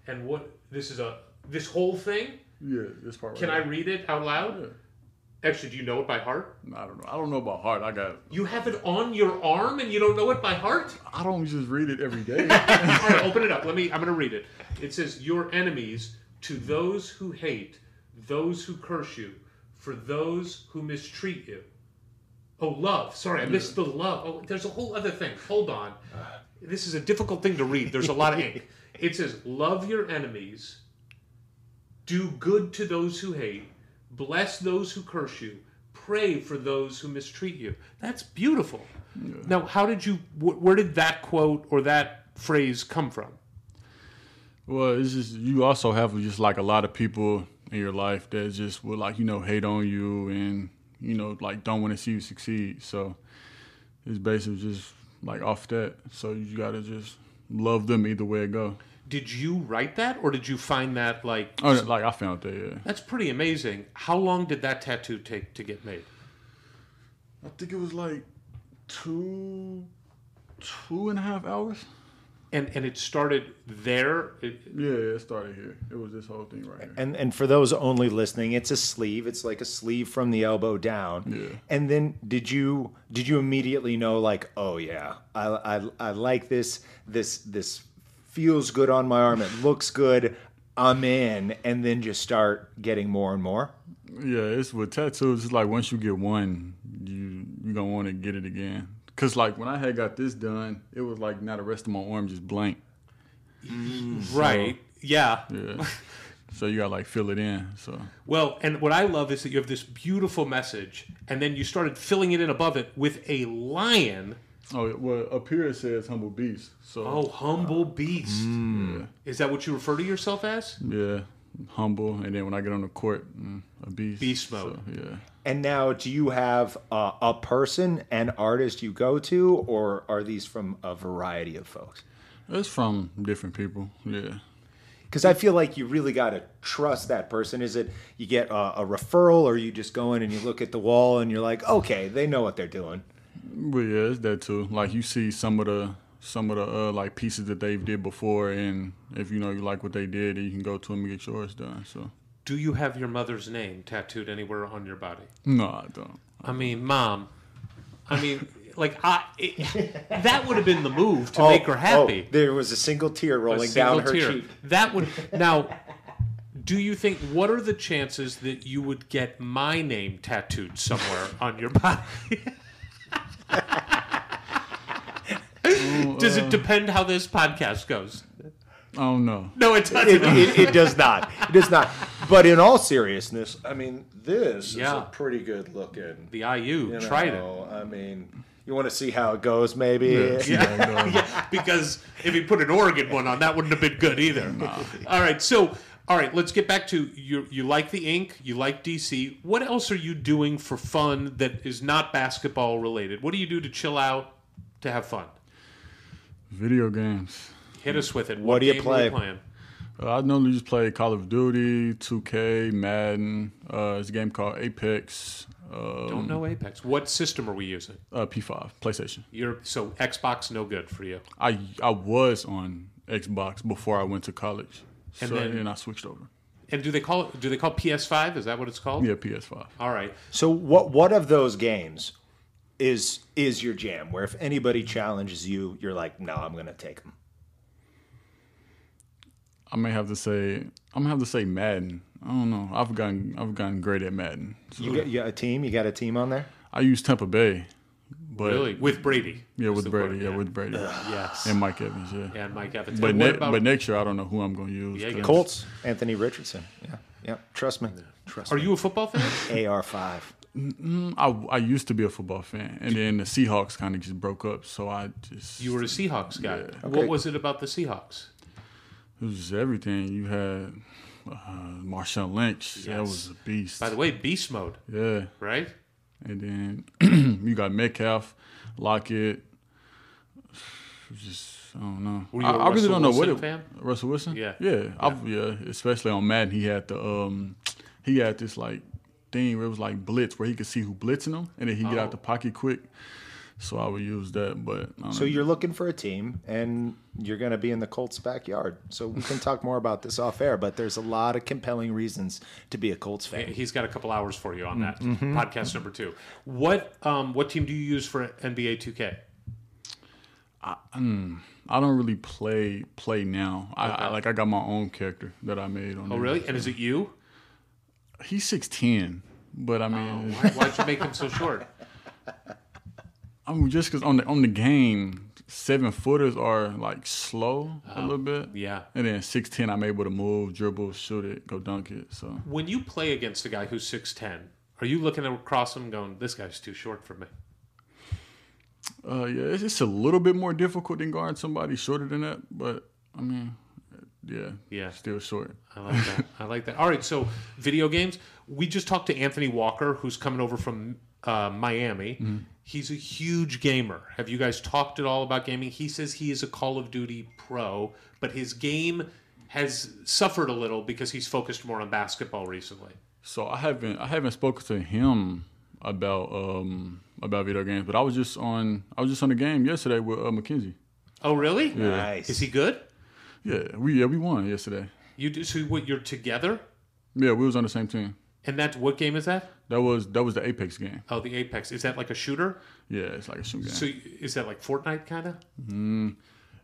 And what? This is a. This whole thing. Yeah, this part. Right Can I read it out loud? Yeah. Actually, do you know it by heart? I don't know. I don't know by heart. I got. You have it on your arm and you don't know it by heart? I don't just read it every day. All right, open it up. Let me. I'm going to read it. It says, "Your enemies to those who hate, those who curse you, for those who mistreat you." Oh, love. Sorry, I missed the love. Oh, there's a whole other thing. Hold on. This is a difficult thing to read. There's a lot of ink. It says, "Love your enemies, do good to those who hate, bless those who curse you, pray for those who mistreat you." That's beautiful. Now, how did you? Wh- where did that quote or that phrase come from? well, it's just you also have just like a lot of people in your life that just will like you know hate on you and you know like don't want to see you succeed. So it's basically just like off that. So you gotta just love them either way it go. Did you write that, or did you find that like? Oh, like I found that. Yeah. That's pretty amazing. How long did that tattoo take to get made? I think it was like two, two and a half hours. And and it started there. It, Yeah, it started here. It was this whole thing right here. And and for those only listening, it's a sleeve. It's like a sleeve from the elbow down. Yeah. And then did you did you immediately know like, oh yeah, I I, I like this this this feels good on my arm. It looks good. I'm in, and then just start getting more and more. Yeah, it's with tattoos. It's like once you get one, you you gonna want to get it again. Cause like when I had got this done, it was like now the rest of my arm just blank. Mm. right. Yeah. Yeah. so you gotta like fill it in. So Well, and what I love is that you have this beautiful message, and then you started filling it in above it with a lion. Oh well, up here it says humble beast. So Oh, humble beast. Is that what you refer to yourself as? yeah, humble. And then when I get on the court, mm, a beast. Beast mode. So, yeah. And now, do you have uh, a person, an artist you go to, or are these from a variety of folks? It's from different people. Yeah. Because I feel like you really got to trust that person. Is it you get a, a referral, or you just go in and you look at the wall and you're like, okay, they know what they're doing. But yeah, it's that too. Like you see some of the some of the uh, like pieces that they've did before, and if you know you like what they did, you can go to them and get yours done. So Do you have your mother's name tattooed anywhere on your body? no, I don't. I mean, mom. I mean, like I, it, that would have been the move to Oh, make her happy. oh, there was a single tear rolling single down her tear. cheek. That would now. Do you think what are the chances that you would get my name tattooed somewhere on your body? Does it depend how this podcast goes? Oh don't. No, it doesn't. It, it, it does not. It does not. But in all seriousness, I mean, this Yeah. is a pretty good looking. the IU You tried it. know, I mean, you want to see how it goes, maybe. Yeah. yeah, because if he put an Oregon one on, that wouldn't have been good either. All right, so all right, let's get back to you. You like the ink, you like DC. What else are you doing for fun that is not basketball related? What do you do to chill out, to have fun? Video games. Hit us with it. What do you game play? Are we playing? Uh, I normally just play Call of Duty, 2K, Madden. Uh, it's a game called Apex. Uh, Don't know Apex. What system are we using? uh, P5, PlayStation. You're so Xbox, no good for you. I I was on Xbox before I went to college, And so then- and I switched over. And do they call it? Do they call PS5? Is that what it's called? Yeah, PS5. All right. So what what of those games is is your jam where if anybody challenges you you're like no i'm gonna take them i may have to say i'm gonna have to say madden i don't know i've gotten i've gotten great at madden so you, got, you got a team you got a team on there i use tampa bay but really? With Brady. Yeah, with Brady. Yeah. yeah, with Brady. yes. And Mike Evans, yeah. Yeah, Mike Evans. But, ne- but next year, I don't know who I'm going to use. Yeah, Colts, Anthony Richardson. Yeah, yeah. Trust me. Trust Are me. you a football fan? AR5. I, I used to be a football fan, and then the Seahawks kind of just broke up. So I just You were a Seahawks guy. Yeah. What was it about the Seahawks? it was everything. You had uh, Marshawn Lynch, that was a beast. By the way, beast mode, yeah, right? and then you got Metcalf, Lockett. Just I don't know. Were you really don't know what it. Fan? Russell Wilson. Yeah. yeah, I, yeah. Especially on Madden, he had the um, he had this like thing where it was like blitz, where he could see who blitzing him, and then he get Oh. out the pocket quick. So I would use that, but So know. you're looking for a team, and you're going to be in the Colts' backyard. So we can talk more about this off air. But there's a lot of compelling reasons to be a Colts fan. He's got a couple hours for you on that Mm-hmm. podcast number two. What um, what team do you use for NBA 2K? I don't really play play now. I, I like I got my own character that I made on. Oh, really? And is it you? He's six ten, but I mean, Why, why'd you make him so short? I mean just because on the on the game, seven footers are like slow a little bit. Oh, yeah. and then six ten, I'm able to move, dribble, shoot it, go dunk it. So When you play against a guy who's 6'10, are you looking across him going, this guy's too short for me? uh, yeah, it's, it's a little bit more difficult than guarding somebody shorter than that. But I mean, yeah, Yeah. still short. I like that. I like that. All right, so video games. We just talked to Anthony Walker, who's coming over from uh, Miami. Mm-hmm. He's a huge gamer. Have you guys talked at all about gaming? He says he is a Call of Duty pro, but his game has suffered a little because he's focused more on basketball recently. So I haven't I haven't spoken to him about um about video games, but I was just on I was just on the game yesterday with uh, Mackenzie. Oh, really? Nice. Is he good? Yeah, we yeah we won yesterday. You do so? What you're together? Yeah, we was on the same team. And that's what game is that? That was that was the Apex game. Oh, the Apex. Is that like a shooter? Yeah, it's like a shoot game. So is that like Fortnite kind of? Mm-hmm.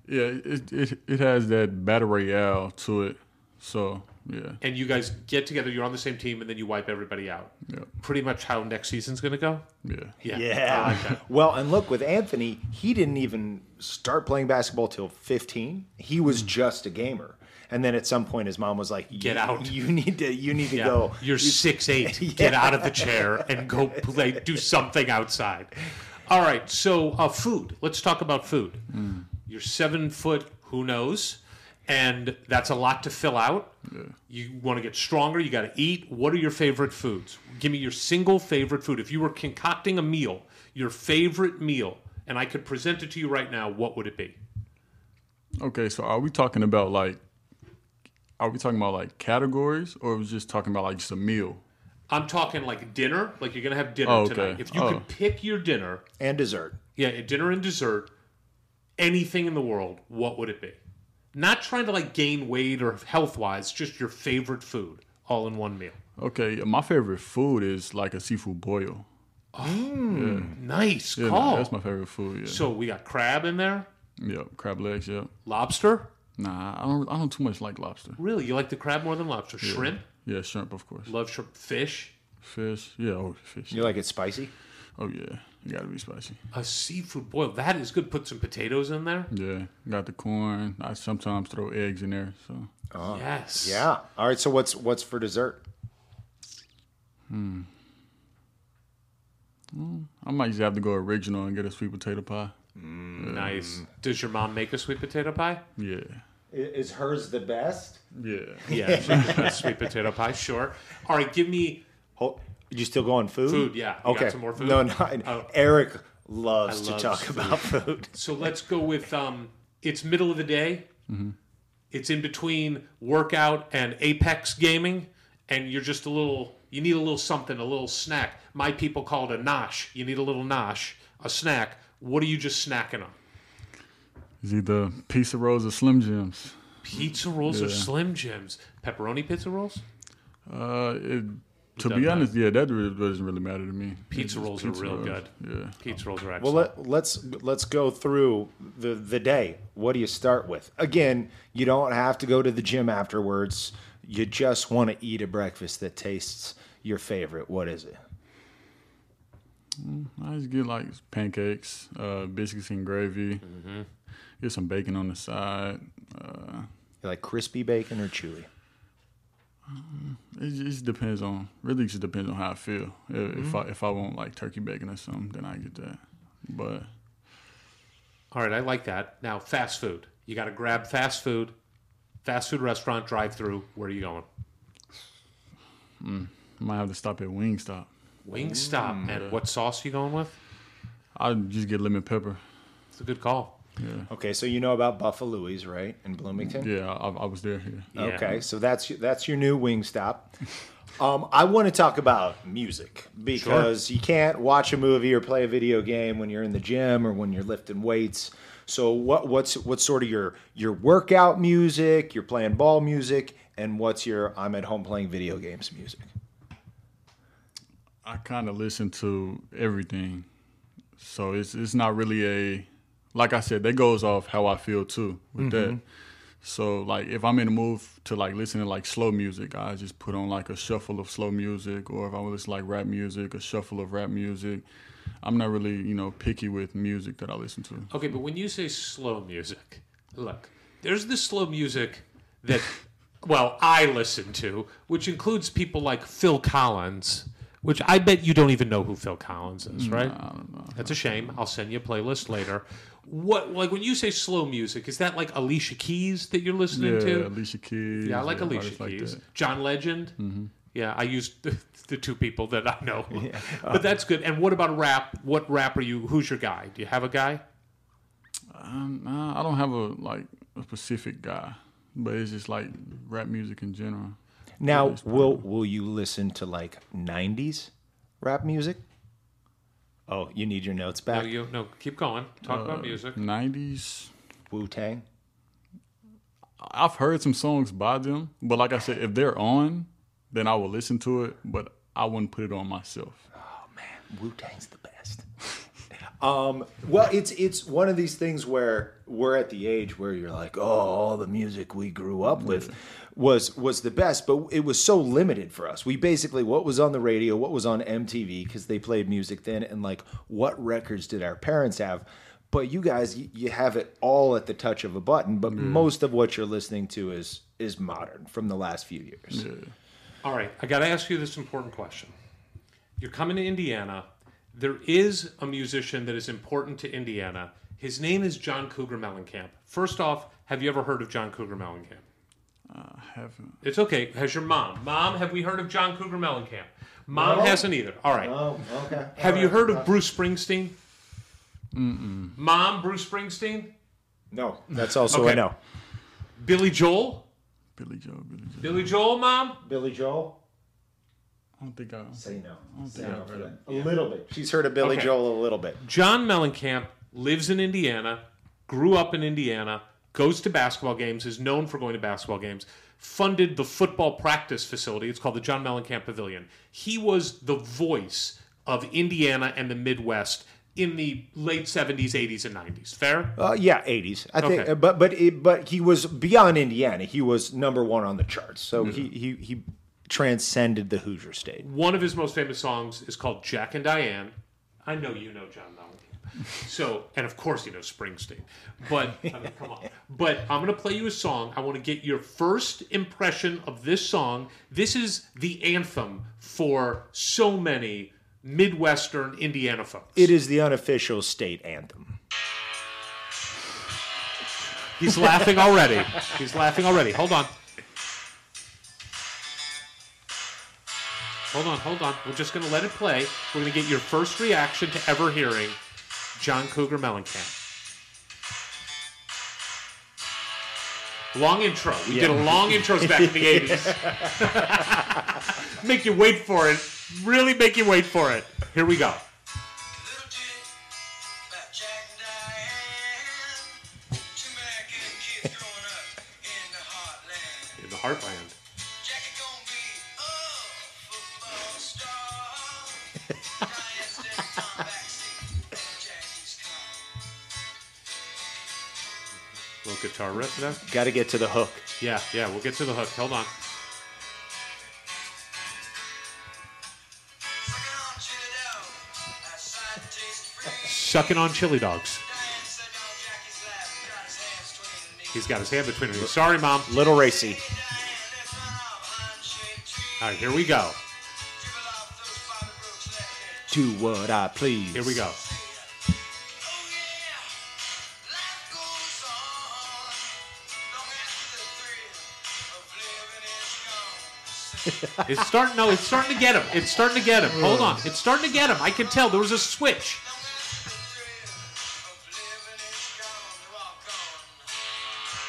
yeah, it, it it has that battle royale to it. So yeah, And you guys get together. You're on the same team, and then you wipe everybody out. yeah, Pretty much how next season's going to go. yeah. Yeah. Yeah. like. Well, and look with Anthony, he didn't even start playing basketball till 15. He was just a gamer. And then at some point his mom was like, Get out." You need to you need to Yeah. go. You're six eight. Yeah. Get out of the chair and go play. Do something outside. All right. So uh, food. Let's talk about food. You're seven foot. Who knows? And that's a lot to fill out. You want to get stronger. You got to eat. What are your favorite foods? Give me your single favorite food. If you were concocting a meal, your favorite meal, and I could present it to you right now, what would it be? Okay, so are we talking about like, are we talking about like categories, or are we just talking about like just a meal? I'm talking like dinner. Like you're gonna have dinner Oh, okay. tonight. If you Oh. could pick your dinner, And dessert. Yeah, dinner and dessert, anything in the world, what would it be? Not trying to like gain weight or health wise, just your favorite food all in one meal. Okay, my favorite food is like a seafood boil. Oh, nice Yeah, call. that's my favorite food. Yeah. So we got crab in there, yep, crab legs. Yep. lobster. Nah, I don't. I don't too much like lobster. Really, you like the crab more than lobster? Shrimp. Yeah, shrimp, of course. Love shrimp. Fish. Fish. Yeah, oh fish. You like it spicy? Oh yeah, you gotta be spicy. A seafood boil. That is good. Put some potatoes in there. Yeah, got the corn. I sometimes throw eggs in there. So Yes. Yeah. All right. So what's what's for dessert? Hmm. I might just have to go original and get a sweet potato pie. Nice. Does your mom make a sweet potato pie? Yeah, Is hers the best? yeah. Yeah, she makes a sweet potato pie. Sure. All right. Give me Hold, you still go on food? Food, yeah. You got okay. some more food? No, no. Oh. Eric loves I to talk food. about food. So let's go with um. It's middle of the day. It's in between workout and apex gaming, and you're just a little. You need a little something, a little snack. My people call it a nosh. You need a little nosh, a snack. What are you just snacking on? It's either pizza rolls or Slim Jims. Pizza rolls or Slim Jims? Pepperoni pizza rolls? Uh, it, to be honest, yeah, that really, doesn't really matter to me. Pizza It's just rolls are real good. Yeah. Pizza rolls are Well, excellent. let, let's let's go through the the day. What do you start with? Again, you don't have to go to the gym afterwards. You just want to eat a breakfast that tastes your favorite. What is it? I just get like pancakes, uh, biscuits and gravy. Mm-hmm. Get some bacon on the side. Uh, You like crispy bacon or chewy? It just depends on. Really, just depends on how I feel. If, Mm-hmm. if I if I want like turkey bacon or something, then I get that. But All right, I like that. Now, fast food. You got to grab fast food, fast food restaurant, drive through. Where are you going? I might have to stop at Wingstop. Wingstop. And what sauce are you going with? I just get lemon pepper. It's a good call. Okay, so you know about Buffalouie's, right, in Bloomington? Yeah, I, I was there. Yeah. Yeah. Okay, so that's that's your new wing stop. Um, I want to talk about music because you can't watch a movie or play a video game when you're in the gym or when you're lifting weights. So what what's what's sort of your your workout music? You're playing ball music, and what's your I'm at home playing video games music? I kind of listen to everything, so it's it's not really a like I said that goes off how I feel too with that. Mm-hmm. So like if I'm in the mood to like listen to like slow music, I just put on like a shuffle of slow music, or if I want to listen to like rap music, a shuffle of rap music. I'm not really you know picky with music that I listen to. Okay, but when you say slow music, look, there's this slow music that, well, I listen to, which includes people like Phil Collins, which I bet you don't even know who Phil Collins is, right? I don't know. That's a shame. I'll send you a playlist later. What like when you say slow music, is that like Alicia Keys that you're listening Yeah, to? Alicia Keys. Yeah, I like Alicia artists like Keys. that. Mm-hmm. John Legend. Yeah, I used the, the two people that I know. but that's good. And what about rap? What rap are you? Who's your guy? Do you have a guy? Um, nah, I don't have a like a specific guy, but it's just like rap music in general. Now, will will you listen to like '90s rap music? Oh, you need your notes back. No, back. you no. Keep going. Talk Uh, about music. Nineties. Wu Tang. I've heard some songs by them, but like I said, if they're on, then I will listen to it, but I wouldn't put it on myself. Oh man, Wu Tang's the best. um, well, it's it's one of these things where we're at the age where you're like, oh, all the music we grew up with was was the best, but it was so limited for us. We basically what was on the radio, what was on MTV because they played music then, and like what records did our parents have. But you guys, you, you have it all at the touch of a button. But mm. most of what you're listening to is is modern from the last few years. All right, I got to ask you this important question. You're coming to Indiana. There is a musician that is important to Indiana. His name is John Cougar Mellencamp. First off, have you ever heard of John Cougar Mellencamp? Uh, I haven't. It's okay. Has your mom? Mom, have we heard of John Cougar Mellencamp? Mom hasn't either. All right. Oh, okay. have you heard of uh, Bruce Springsteen? Mm-mm. Mom, Bruce Springsteen? No, that's also Okay. a no. Billy Joel? Billy Joel. Billy Joe. Billy Joel, Mom? Billy Joel? I don't think I. Say no. Say think no I've heard that. A little bit. She's heard of Billy Okay. Joel a little bit. John Mellencamp lives in Indiana, grew up in Indiana, goes to basketball games, is known for going to basketball games, funded the football practice facility. It's called the John Mellencamp Pavilion. He was the voice of Indiana and the Midwest in the late 70s, 80s, and 90s. Fair? Uh, yeah, 80s. I think, Okay. uh, but but it, but he was beyond Indiana. He was number one on the charts. So he he he transcended the Hoosier state. One of his most famous songs is called Jack and Diane. I know you know John Mellencamp. So, and of course you know Springsteen. But, I mean, come on. But I'm going to play you a song. I want to get your first impression of this song. This is the anthem for so many Midwestern Indiana folks. It is the unofficial state anthem. He's laughing already. He's laughing already. Hold on. Hold on, hold on. We're just going to let it play. We're going to get your first reaction to ever hearing John Cougar Mellencamp. Long intro. We did a long intros back in the 80s. make you wait for it. Really make you wait for it. Here we go. In the heartland. Guitar riff there. Got to get to the hook. Yeah, yeah, we'll get to the hook. Hold on. Sucking on chili dogs. He's got his hand between them. Sorry, mom. Little racy. All right, here we go. Do what I please. Here we go. It's starting. No, it's starting to get him. It's starting to get him. Hold on. It's starting to get him. I can tell. There was a switch.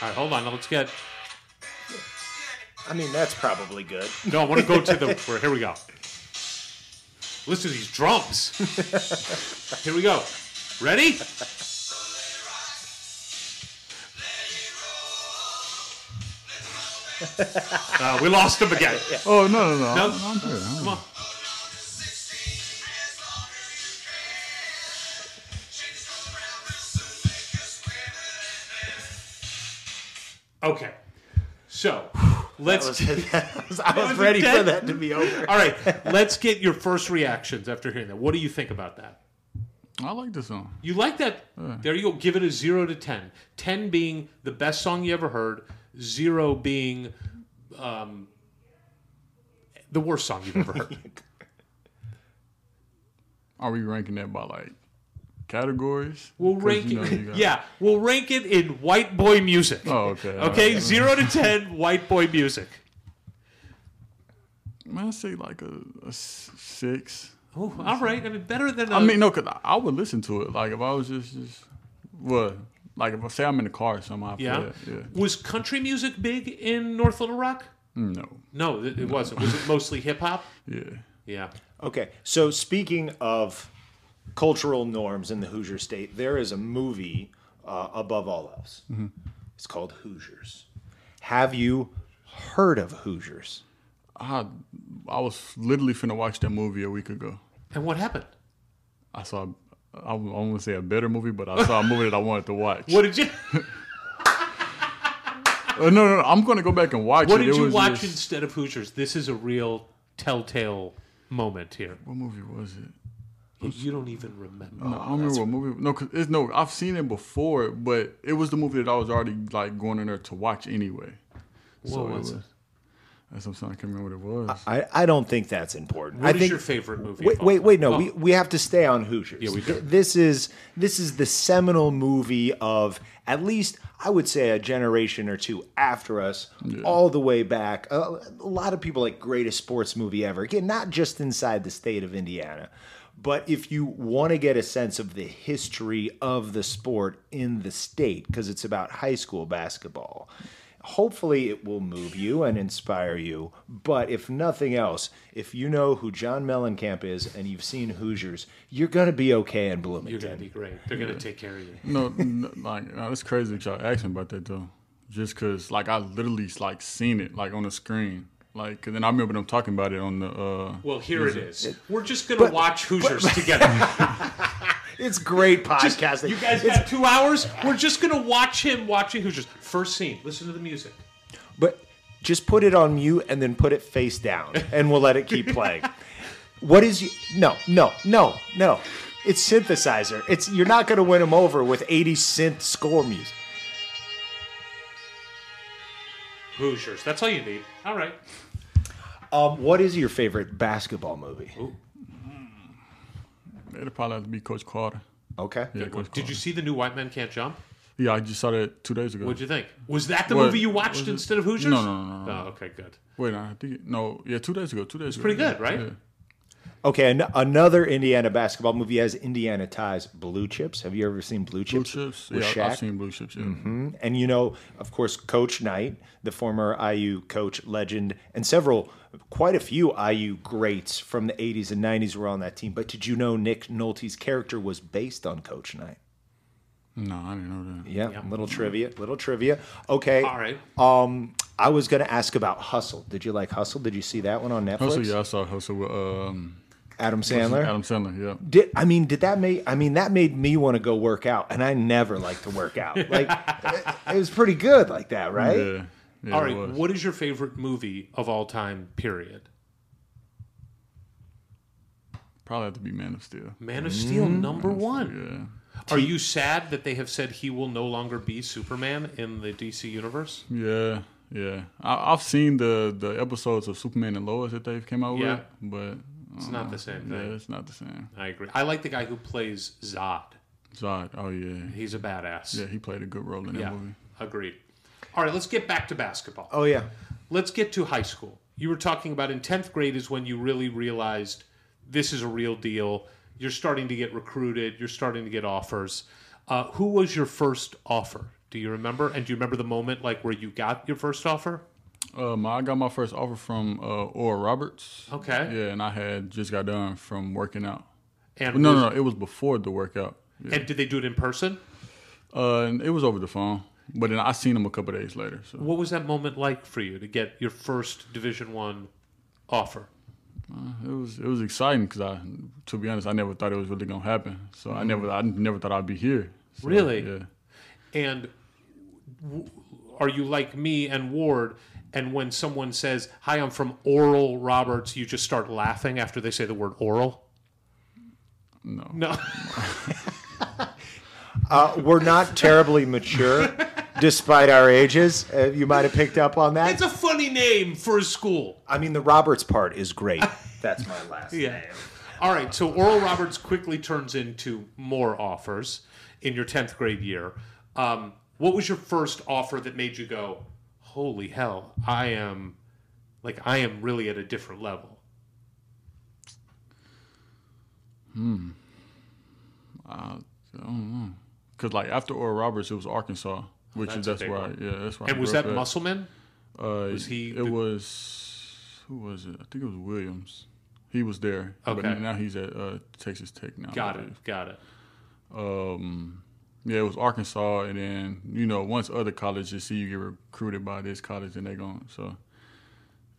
All right, hold on. Let's get. I mean, that's probably good. No, I want to go to the. where- Here we go. Listen to these drums. Here we go. Ready? Uh, we lost him again. Oh no no no! No. I'm, I'm here. Come on. Okay. So, let's. I was, I was was ready for that to be over. All right, let's get your first reactions after hearing that. What do you think about that? I like this song. You like that? There you go. Give it a zero to ten. Ten being the best song you ever heard. Zero being um, the worst song you've ever heard. Are we ranking that by like categories? We'll rank you know, it. got- yeah, we'll rank it in white boy music. Oh okay. Okay, alright. zero to ten, white boy music. Man, I say like a, a six. Oh, all right. I mean, better than. I uh, mean, no, cause I- I would listen to it. Like if I was just just what, like if I say I'm in the car or something, I yeah. Yeah. Was country music big in North Little Rock? No. No, it, it wasn't. Was it mostly hip hop? Yeah. Yeah. Okay, so speaking of cultural norms in the Hoosier state, there is a movie uh, above all else. It's called Hoosiers. Have you heard of Hoosiers? I I was literally finna watch that movie a week ago. And what happened? I saw. I won't want to say a better movie, but I saw a movie that I wanted to watch. What did you? Uh, no, no, no, I'm gonna go back and watch What it. did It you was watch just- instead of Hoosiers? This is a real telltale moment here. What movie was it? You don't even remember. No, I don't remember what movie. No, cause it's no. I've seen it before, but it was the movie that I was already like going in there to watch anyway. What was it? That's I'm can't remember what it was. I, I don't think that's important. What I is think your favorite movie? Wait, wait, wait! No, Oh, we, we have to stay on Hoosiers. Yeah, we do. This is this is the seminal movie of at least I would say a generation or two after us, all the way back. A, a lot of people like greatest sports movie ever. Again, not just inside the state of Indiana, but if you want to get a sense of the history of the sport in the state, because it's about high school basketball. Hopefully, it will move you and inspire you. But if nothing else, if you know who John Mellencamp is and you've seen Hoosiers, you're going to be okay in Bloomington. You're gonna be great. They're gonna take care of you. no, no, like no, it's crazy that y'all asking about that though. Just cause like I literally like seen it like on the screen. Like, and then I remember them talking about it on the. uh Well, here it is. We're just gonna watch Hoosiers together. It's great Just- podcasting. you guys got two hours. We're just gonna watch him watching Hoosiers. First scene. Listen to the music. But just put it on mute and then put it face down, and we'll let it keep playing. what is you? No, no, no, no. It's synthesizer. It's you're not going to win him over with 80 synth score music. Hoosiers. That's all you need. All right. Um, what is your favorite basketball movie? It'll probably have to be Coach Carter. Okay. Yeah, Coach Did you see the new White Men Can't Jump? Yeah, I just saw it two days ago. What'd you think? Was that the What- movie you watched instead of Hoosiers? No, no, no, no, no. Oh, okay, good. Wait, I think no. Yeah, two days ago. Two days. Ago. Pretty good, right? Yeah. Okay, an- another Indiana basketball movie has Indiana ties. Blue Chips. Have you ever seen Blue Chips? Blue Chips? chips. with Yeah, I've seen blue chips. Yeah. Mhm. And you know, of course, Coach Knight, the former IU coach legend, and several, quite a few IU greats from the 80s and 90s were on that team. But did you know Nick Nolte's character was based on Coach Knight? No, I didn't know that. Yeah, little trivia, little trivia. Okay. All right. Um, I was going to ask about Hustle. Did you like Hustle? Did you see that one on Netflix? Hustle, yeah, I saw Hustle with um, Adam Sandler. Adam Sandler, yeah. Did I mean did that make I mean that made me want to go work out and I never like to work out. Like it, it was pretty good like that, right? Yeah. Yeah all right. What is your favorite movie of all time? Period. Probably have to be Man of Steel. Man of Steel, Mm. number one. Yeah. Are you sad that they have said he will no longer be Superman in the DC universe? Yeah, yeah. I, I've seen the the episodes of Superman and Lois that they've came out Yeah. with, but It's uh, not the same Yeah, it's not the same. I agree. I like the guy who plays Zod. Zod. Oh yeah. He's a badass. Yeah, he played a good role in that Yeah, movie. agreed. All right, let's get back to basketball. Oh yeah. Let's get to high school. You were talking about in 10th grade is when you really realized this is a real deal. You're starting to get recruited, you're starting to get offers. Uh, who was your first offer? Do you remember? And do you remember the moment like where you got your first offer? Um, I got my first offer from uh, Oral Roberts. Okay. Yeah, and I had just got done from working out. And no, was- no, no, it was before the workout. Yeah. And did they do it in person? Uh, and it was over the phone, but then I seen him a couple days later. So What was that moment like for you to get your first Division One offer? uh, it was it was exciting because I, to be honest, I never thought it was really gonna happen. So I never I never thought I'd be here. So, Really? Yeah. And w- are you like me and Ward? And when someone says, "Hi, I'm from Oral Roberts," you just start laughing after they say the word "oral." No. No. Uh, we're not terribly mature despite our ages. Uh, you might have picked up on that. it's a funny name for a school. I mean the Roberts part is great. That's my last Yeah. name. All right. So Oral Roberts quickly turns into more offers in your tenth grade year. Um, what was your first offer that made you go, "Holy hell! I am, like, I am really at a different level." Hmm. I don't know. Cause like after Oral Roberts, it was Arkansas, which that's is that's I, yeah that's I And was that at. Musselman? Uh, Was he It the- was who was it? I think it was Williams. He was there. Okay. But now he's at uh, Texas Tech now. Got it. Got it. Um, yeah, it was Arkansas, and then you know once other colleges see you get recruited by this college, and they going so.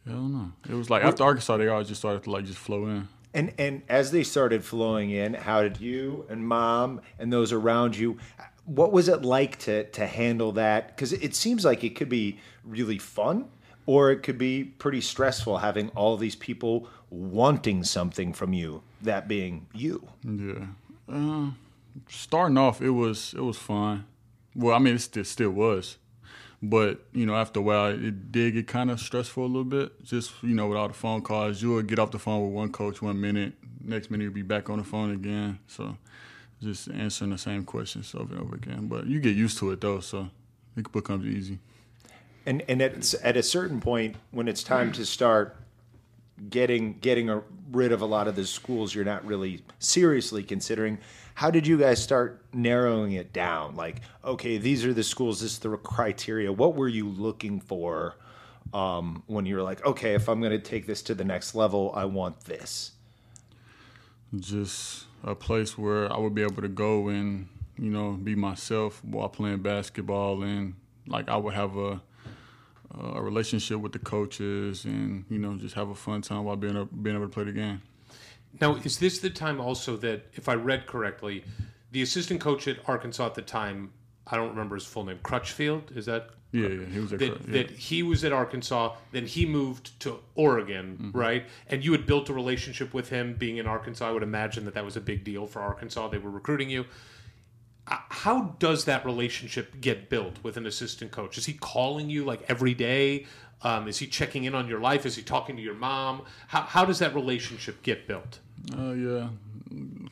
I don't know. It was like after Arkansas, they all just started to like just flow in. And and as they started flowing in, how did you and mom and those around you? What was it like to to handle that? Because it seems like it could be really fun, or it could be pretty stressful having all these people wanting something from you. That being you. Yeah. Uh, starting off, it was it was fun. Well, I mean, it still still was, but you know, after a while, it did get kind of stressful a little bit. Just you know, with all the phone calls, you would get off the phone with one coach one minute, next minute you'd be back on the phone again. So, just answering the same questions over and over again. But you get used to it though, so it becomes easy. And and at at a certain point, when it's time to start getting getting a, rid of a lot of the schools you're not really seriously considering, how did you guys start narrowing it down? Like, okay, these are the schools. This is the criteria. What were you looking for um, when you were like, okay, if I'm going to take this to the next level, I want this. just a place where I would be able to go and you know be myself while playing basketball and like I would have a a relationship with the coaches, and you know just have a fun time while being being able to play the game. Now, is this the time also that, if I read correctly, the assistant coach at Arkansas at the time, I don't remember his full name, Crutchfield, is that? Yeah, yeah, he was at that, yeah. that he was at Arkansas, then he moved to Oregon, Mm-hmm. right? And you had built a relationship with him being in Arkansas. I would imagine that that was a big deal for Arkansas. They were recruiting you. Uh, How does that relationship get built with an assistant coach? Is he calling you like every day? Um, is he checking in on your life? Is he talking to your mom? How, how does that relationship get built? Uh, yeah,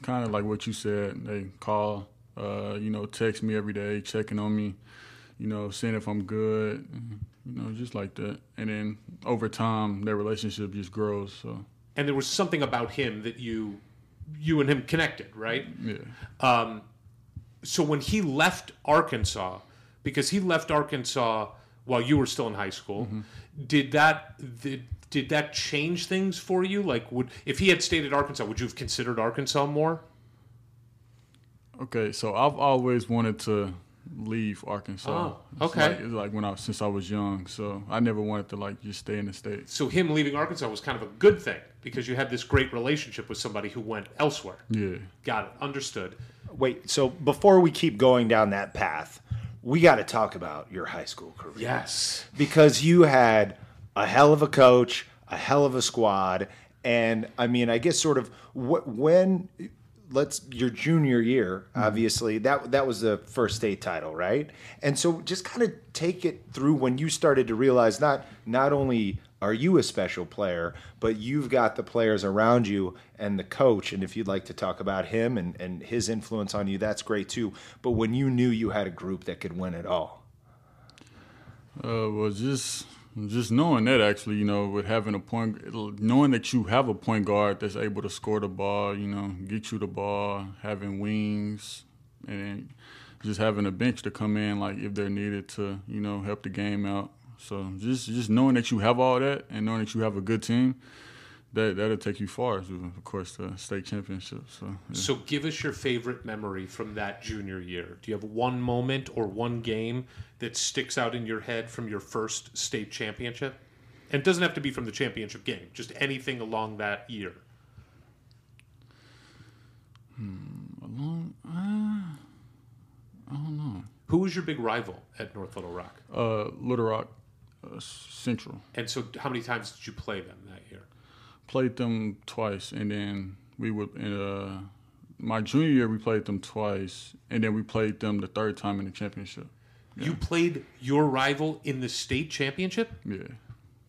kind of like what you said. They call, uh, you know, text me every day, checking on me, you know, seeing if I'm good, you know, just like that. And then over time, their relationship just grows. So And there was something about him that you, you and him connected, right? yeah, Um, so when he left Arkansas, because he left Arkansas while you were still in high school, did that did, did that change things for you? Like, would if he had stayed at Arkansas, would you have considered Arkansas more? okay. So I've always wanted to leave Arkansas. Oh, It's okay. Like, it's like when I since I was young, so I never wanted to like just stay in the state. So him leaving Arkansas was kind of a good thing because you had this great relationship with somebody who went elsewhere. Yeah. Got it. Understood. Wait, so before we keep going down that path, we got to talk about your high school career. Yes. because you had a hell of a coach, a hell of a squad, and I mean, I guess sort of wh- when let's your junior year, mm-hmm. obviously that that was the first state title, right? And so just kind of take it through when you started to realize not not only are you a special player, but you've got the players around you and the coach. And if you'd like to talk about him and, and his influence on you, that's great too. But when you knew you had a group that could win it all. Uh, well, just just knowing that actually, you know, with having a point, knowing that you have a point guard that's able to score the ball, you know, get you the ball, having wings, and just having a bench to come in like if they're needed to, you know, help the game out. So just just knowing that you have all that and knowing that you have a good team, that that'll take you far. Of course, the state championship. So yeah. So give us your favorite memory from that junior year. Do you have one moment or one game that sticks out in your head from your first state championship? And it doesn't have to be from the championship game, just anything along that year. along, uh, I don't know. Who was your big rival at North Little Rock? Uh, Little Rock uh, Central. And so how many times did you play them that year? played them twice, and then we would. Uh, my junior year, we played them twice, and then we played them the third time in the championship. You played your rival in the state championship? Yeah,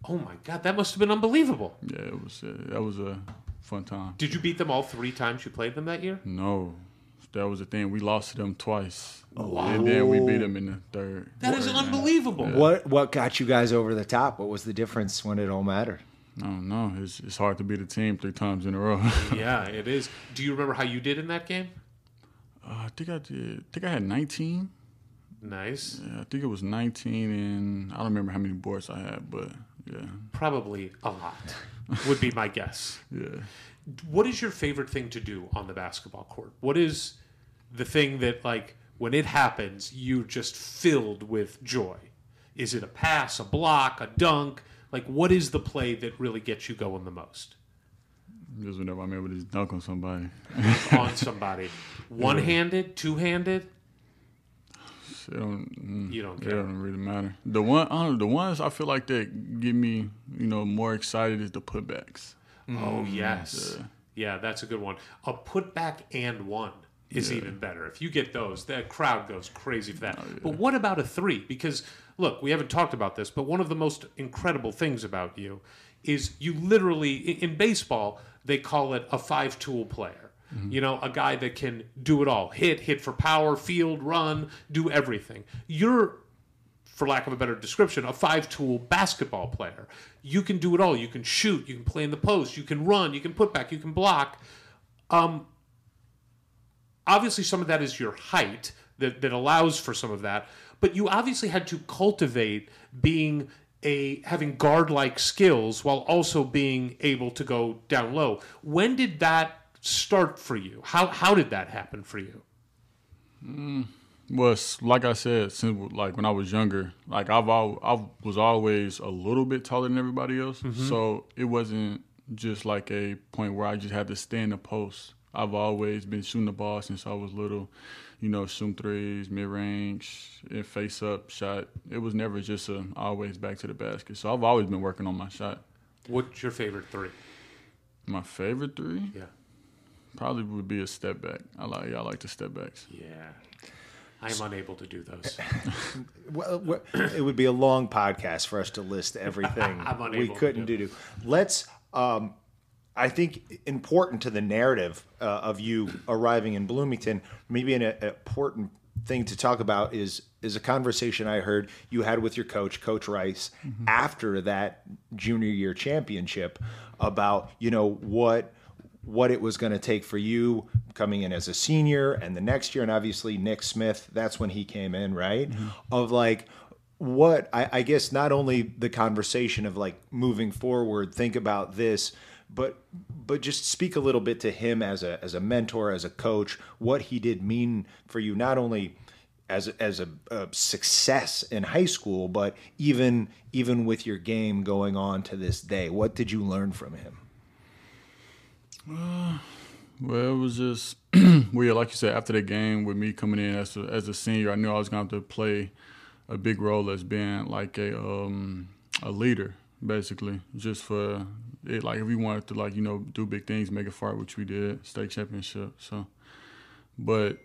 Oh my god, that must have been unbelievable. yeah, it was. Uh, that was a fun time. Did you beat them all three times you played them that year? No, that was the thing. We lost to them twice, and then we beat them in the third. That is third game. unbelievable. What what got you guys over the top? What was the difference when it all mattered? I don't know. It's it's hard to beat a team three times in a row. Yeah, it is. Do you remember how you did in that game? Uh, I think I did. I think I had 19. Nice. Yeah, I think it was 19, and I don't remember how many boards I had, but yeah, Probably a lot, would be my guess. yeah. What is your favorite thing to do on the basketball court? What is the thing that, like, when it happens, you're just filled with joy? Is it a pass, a block, a dunk? Like, what is the play that really gets you going the most Just whenever I'm able to dunk on somebody. on somebody? One handed, two handed? It don't, mm, You don't It care. don't really matter. The one, I know, the ones I feel like that get me, you know, more excited is the putbacks. Oh, mm, yes. Yeah, that's a good one. A putback and one is even better. If you get those, the crowd goes crazy for that. Oh, but what about a three? Because, look, we haven't talked about this, but one of the most incredible things about you is you literally, in baseball, they call it a five tool player. Mm-hmm. You know, a guy that can do it all hit, hit for power, field, run, do everything. You're for lack of a better description, a five tool basketball player. You can do it all. You can shoot, you can play in the post, you can run, you can put back, you can block. Um, obviously, some of that is your height that, that allows for some of that, but you obviously had to cultivate being a having guard like skills while also being able to go down low. When did that start for you? How how did that happen for you? Was like I said, since like when I was younger, like I've al- I was always a little bit taller than everybody else, mm-hmm. so it wasn't just like a point where I just had to stay in the post. I've always been shooting the ball since I was little, you know, shooting threes, mid range, and face up shot. It was never just a always back to the basket. So I've always been working on my shot. What's your favorite three? My favorite three Yeah. probably would be a step back. I like yeah, I like the step backs. Yeah. I am unable to do those. Well, well, it would be a long podcast for us to list everything I'm we couldn't do. do. Let's. Um, I think important to the narrative uh, of you arriving in Bloomington, maybe an, an important thing to talk about is is a conversation I heard you had with your coach, Coach Rice, after that junior year championship, about you know what what it was going to take for you coming in as a senior and the next year and obviously Nick Smith that's when he came in right? Mm-hmm. Of like what I, I guess not only the conversation of like moving forward think about this but but just speak a little bit to him as a as a mentor as a coach what he did mean for you not only as as a, a success in high school but even even with your game going on to this day. What did you learn from him Well, it was just weird. Like you said, after the game, with me coming in as a, as a senior, I knew I was going to have to play a big role as being like a um, a leader, basically. Just for it, like if we wanted to, like you know, do big things, make a fight, which we did, state championship. So, but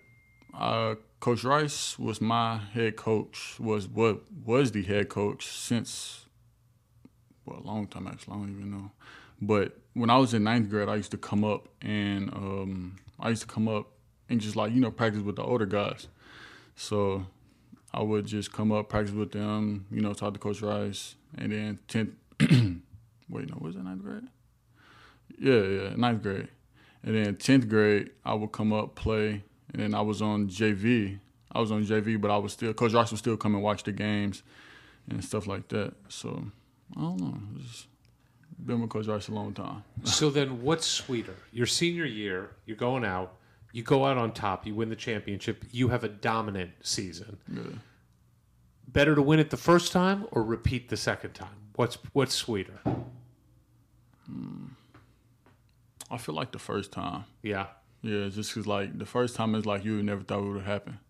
uh, Coach Rice was my head coach. Was what was the head coach since well, a long time actually. I don't even know. But when I was in ninth grade, I used to come up and um, I used to come up and just like you know practice with the older guys. So I would just come up, practice with them, you know, talk to Coach Rice, and then tenth. wait, no, was it ninth grade? Yeah, yeah, ninth grade, and then tenth grade, I would come up, play, and then I was on JV. I was on JV, but I was still Coach Rice would still come and watch the games and stuff like that. So I don't know. Been with Coach Rice a long time. so then what's sweeter? Your senior year, you're going out, you go out on top, you win the championship, you have a dominant season. Better to win it the first time or repeat the second time? What's what's sweeter? Hmm. I feel like the first time. Yeah. Yeah, just because like the first time it's like you never thought it would happen,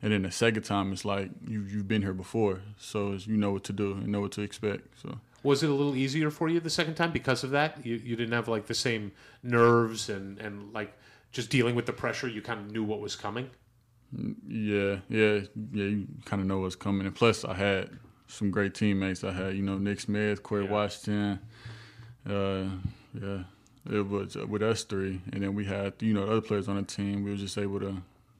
and then the second time it's like you you've been here before, so it's, you know what to do and know what to expect. So Was it a little easier for you the second time because of that? You, you didn't have like the same nerves and, and like just dealing with the pressure. You kind of knew what was coming. yeah, yeah, yeah, you kind of know what's coming. And plus, I had some great teammates. I had you know Nick Smith, Corey Yeah. Washington. Uh, yeah, it was uh, with us three, and then we had you know the other players on the team. We were just able to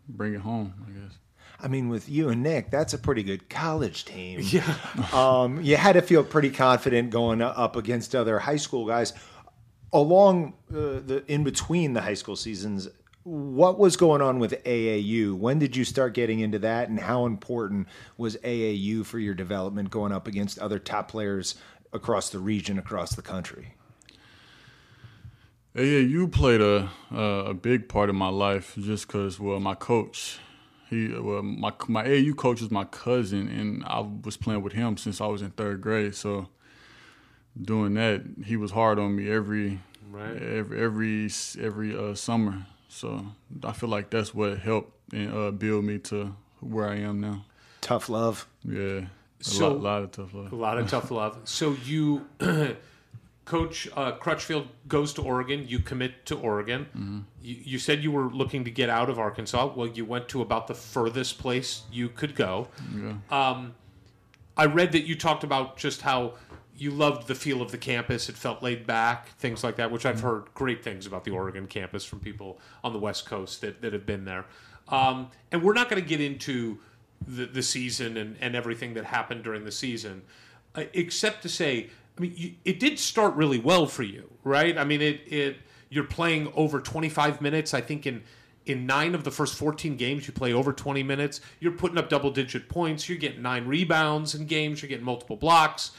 bring it home, I guess. I mean, with you and Nick, that's a pretty good college team. Yeah. um, you had to feel pretty confident going up against other high school guys. Along uh, the in between the high school seasons, what was going on with AAU? When did you start getting into that, and how important was AAU for your development going up against other top players across the region, across the country? AAU played a a, a big part of my life just because well my coach he well my my AAU coach was my cousin and I was playing with him since I was in third grade so doing that he was hard on me every Right. every every every uh, summer so I feel like that's what helped and uh, build me to where I am now Tough love. yeah a So- lot, lot of tough love A lot of tough love. So you, Coach uh, Crutchfield goes to Oregon. You commit to Oregon. You, you said you were looking to get out of Arkansas. Well, you went to about the furthest place you could go. Um, I read that you talked about just how you loved the feel of the campus. It felt laid back, things like that, which I've heard great things about the Oregon campus from people on the West Coast that, that have been there. Um, and we're not going to get into the, the season and, and everything that happened during the season, uh, except to say, I mean, you, it did start really well for you, right? I mean, it, it you're playing over 25 minutes. I think in in nine of the first 14 games, you play over 20 minutes. You're putting up double digit points. You're getting nine rebounds in games. You're getting multiple blocks.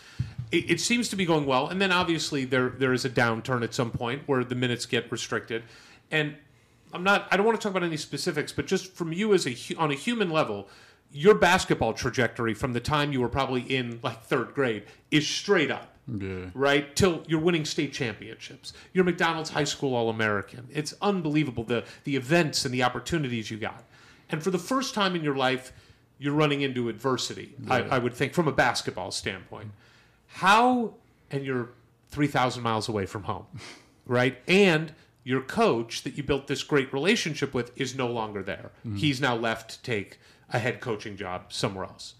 It, it seems to be going well. And then obviously there there is a downturn at some point where the minutes get restricted. And I'm not. I don't want to talk about any specifics, but just from you as a on a human level, your basketball trajectory from the time you were probably in like third grade is straight up. Yeah. Right till you're winning state championships. You're McDonald's High School All American. It's unbelievable the the events and the opportunities you got. And for the first time in your life, you're running into adversity. I, I would think from a basketball standpoint. How and you're three thousand miles away from home, right? And your coach that you built this great relationship with is no longer there. Mm-hmm. He's now left to take a head coaching job somewhere else.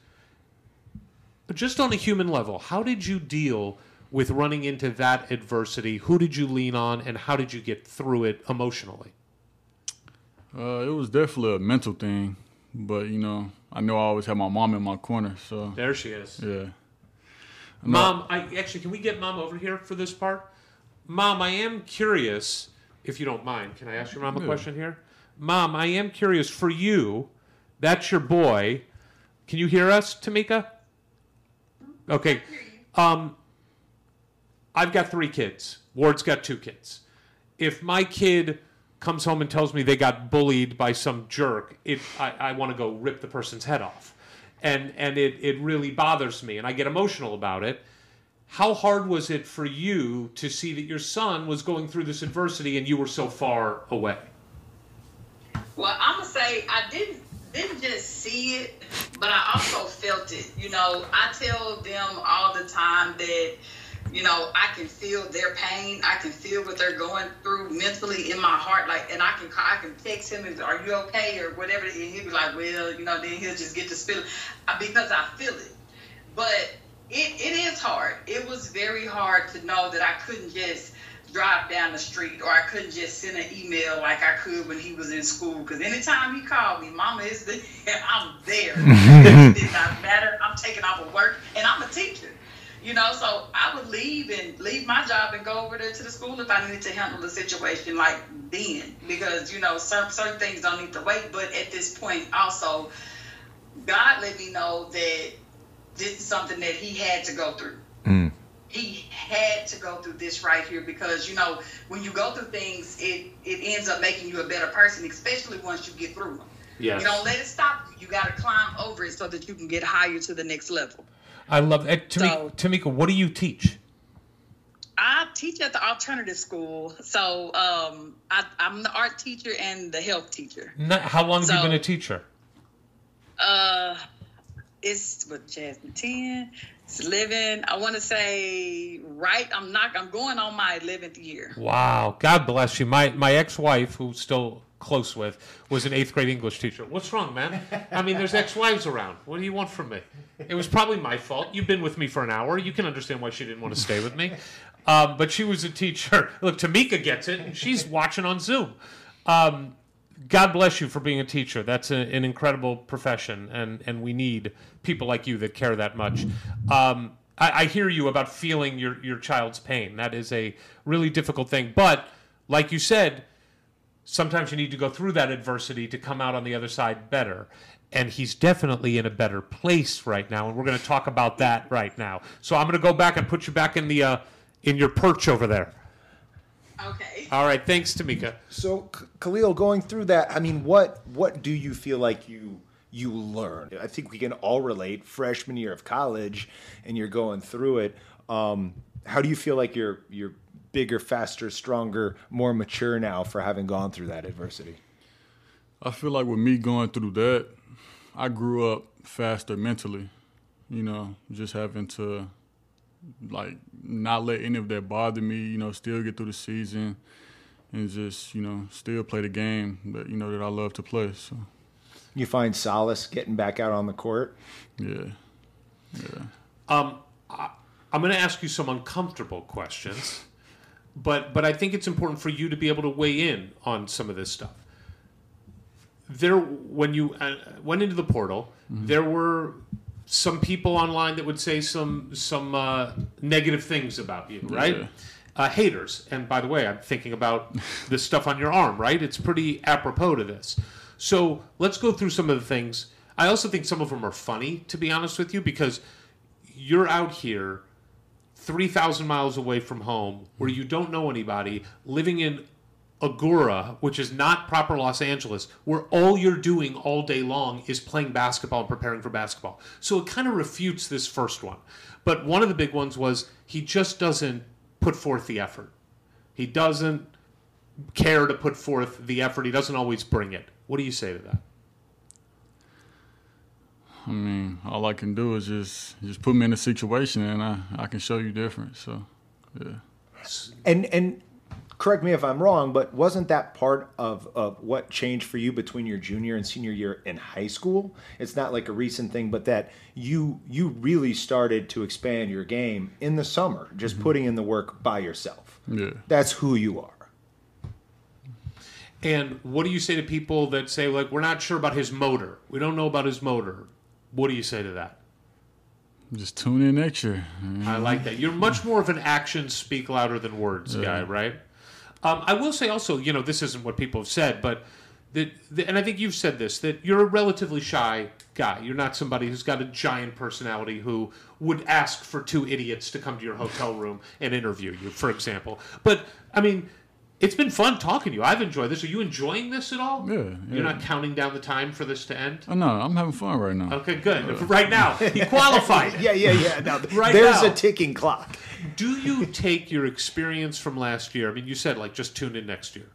But just on a human level, how did you deal with running into that adversity? Who did you lean on, and how did you get through it emotionally? Uh, it was definitely a mental thing, but you know, I know I always had my mom in my corner, so There she is. yeah. Mom, I actually can we get mom over here for this part? Mom, I am curious, if you don't mind. Can I ask your mom a Yeah. question here? Mom, I am curious for you. That's your boy. Can you hear us, Tamika? Okay. Um, I've got three kids. Ward's got two kids. If my kid comes home and tells me they got bullied by some jerk, it I, I want to go rip the person's head off. And and it, it really bothers me and I get emotional about it. How hard was it for you to see that your son was going through this adversity and you were so far away? Well, I'm gonna say I didn't didn't just see it, but I also felt it. You know, I tell them all the time that you know I can feel their pain. I can feel what they're going through mentally in my heart. Like, and I can I can text him and are you okay or whatever, and he'll be like, well, you know, then he'll just get to spill uh, because I feel it. But it, it is hard. It was very hard to know that I couldn't just drive down the street or I couldn't just send an email like I could when he was in school. Because anytime he called me, Mama is there, I'm there. it did not matter. I'm taking off of work and I'm a teacher. You know, so I would leave and leave my job and go over there to the school if I needed to handle the situation like then. Because, you know, some certain things don't need to wait. But at this point also, God let me know that this is something that he had to go through. He had to go through this right here because you know when you go through things, it it ends up making you a better person, especially once you get through them. Yes. You don't let it stop you. You got to climb over it so that you can get higher to the next level. I love it. Tamika, So- Tamika, what do you teach? I teach at the alternative school, so um, I, I'm the art teacher and the health teacher. Not, how long have you been a teacher? Uh, it's what Jasmine ten. It's eleven. I want to say right. I'm not. I'm going on my eleventh year. Wow, God bless you. My my ex-wife, who's still close with, was an eighth grade English teacher. What's wrong, man? I mean, there's ex-wives around. What do you want from me? It was probably my fault. You've been with me for an hour. You can understand why she didn't want to stay with me. Um, but she was a teacher. Look, Tamika gets it, she's watching on Zoom. Um, God bless you for being a teacher. That's a, an incredible profession, and, and we need people like you that care that much. Um, I, I hear you about feeling your, your child's pain. That is a really difficult thing. But like you said, sometimes you need to go through that adversity to come out on the other side better. And he's definitely in a better place right now, and we're going to talk about that right now. So I'm going to go back and put you back in the uh, in your perch over there. Okay. All right, thanks, Tamika. So, Kel'el, going through that, I mean, what what do you feel like you you learn? I think we can all relate. Freshman year of college, and you're going through it. Um, how do you feel like you're you're bigger, faster, stronger, more mature now for having gone through that adversity? I feel like with me going through that, I grew up faster mentally. You know, just having to like not let any of that bother me. You know, still get through the season and just you know still play the game that you know that I love to play. So You find solace getting back out on the court. yeah, yeah. Um, I, I'm going to ask you some uncomfortable questions, but but I think it's important for you to be able to weigh in on some of this stuff. There, when you uh, went into the portal, there were some people online that would say some some uh, negative things about you, right? Yeah. Uh, haters. And by the way, I'm thinking about the stuff on your arm, right? It's pretty apropos to this. So let's go through some of the things. I also think some of them are funny, to be honest with you, because you're out here 3,000 miles away from home where you don't know anybody, living in Agoura, which is not proper Los Angeles, where all you're doing all day long is playing basketball and preparing for basketball. So it kind of refutes this first one. But one of the big ones was he just doesn't put forth the effort. He doesn't care to put forth the effort. He doesn't always bring it. What do you say to that? I mean, all I can do is just just put me in a situation, and I I can show you different. So, yeah. And and correct me if I'm wrong, but wasn't that part of, of what changed for you between your junior and senior year in high school? It's not like a recent thing, but that you you really started to expand your game in the summer, just mm-hmm. putting in the work by yourself. Yeah. That's who you are. And what do you say to people that say, like, we're not sure about his motor? We don't know about his motor. What do you say to that? Just tune in next year. I like that. You're much more of an actions speak louder than words guy, right? Um, I will say also, you know, this isn't what people have said, but that, and I think you've said this, that you're a relatively shy guy. You're not somebody who's got a giant personality who would ask for two idiots to come to your hotel room and interview you, for example. But I mean, it's been fun talking to you. I've enjoyed this. Are you enjoying this at all? Yeah, You're not counting down the time for this to end? Oh no, I'm having fun right now. Okay, good. Right now, he qualified. Yeah, yeah, yeah. Now, Right there's now. a ticking clock. Do you take your experience from last year? I mean, you said like just tune in next year.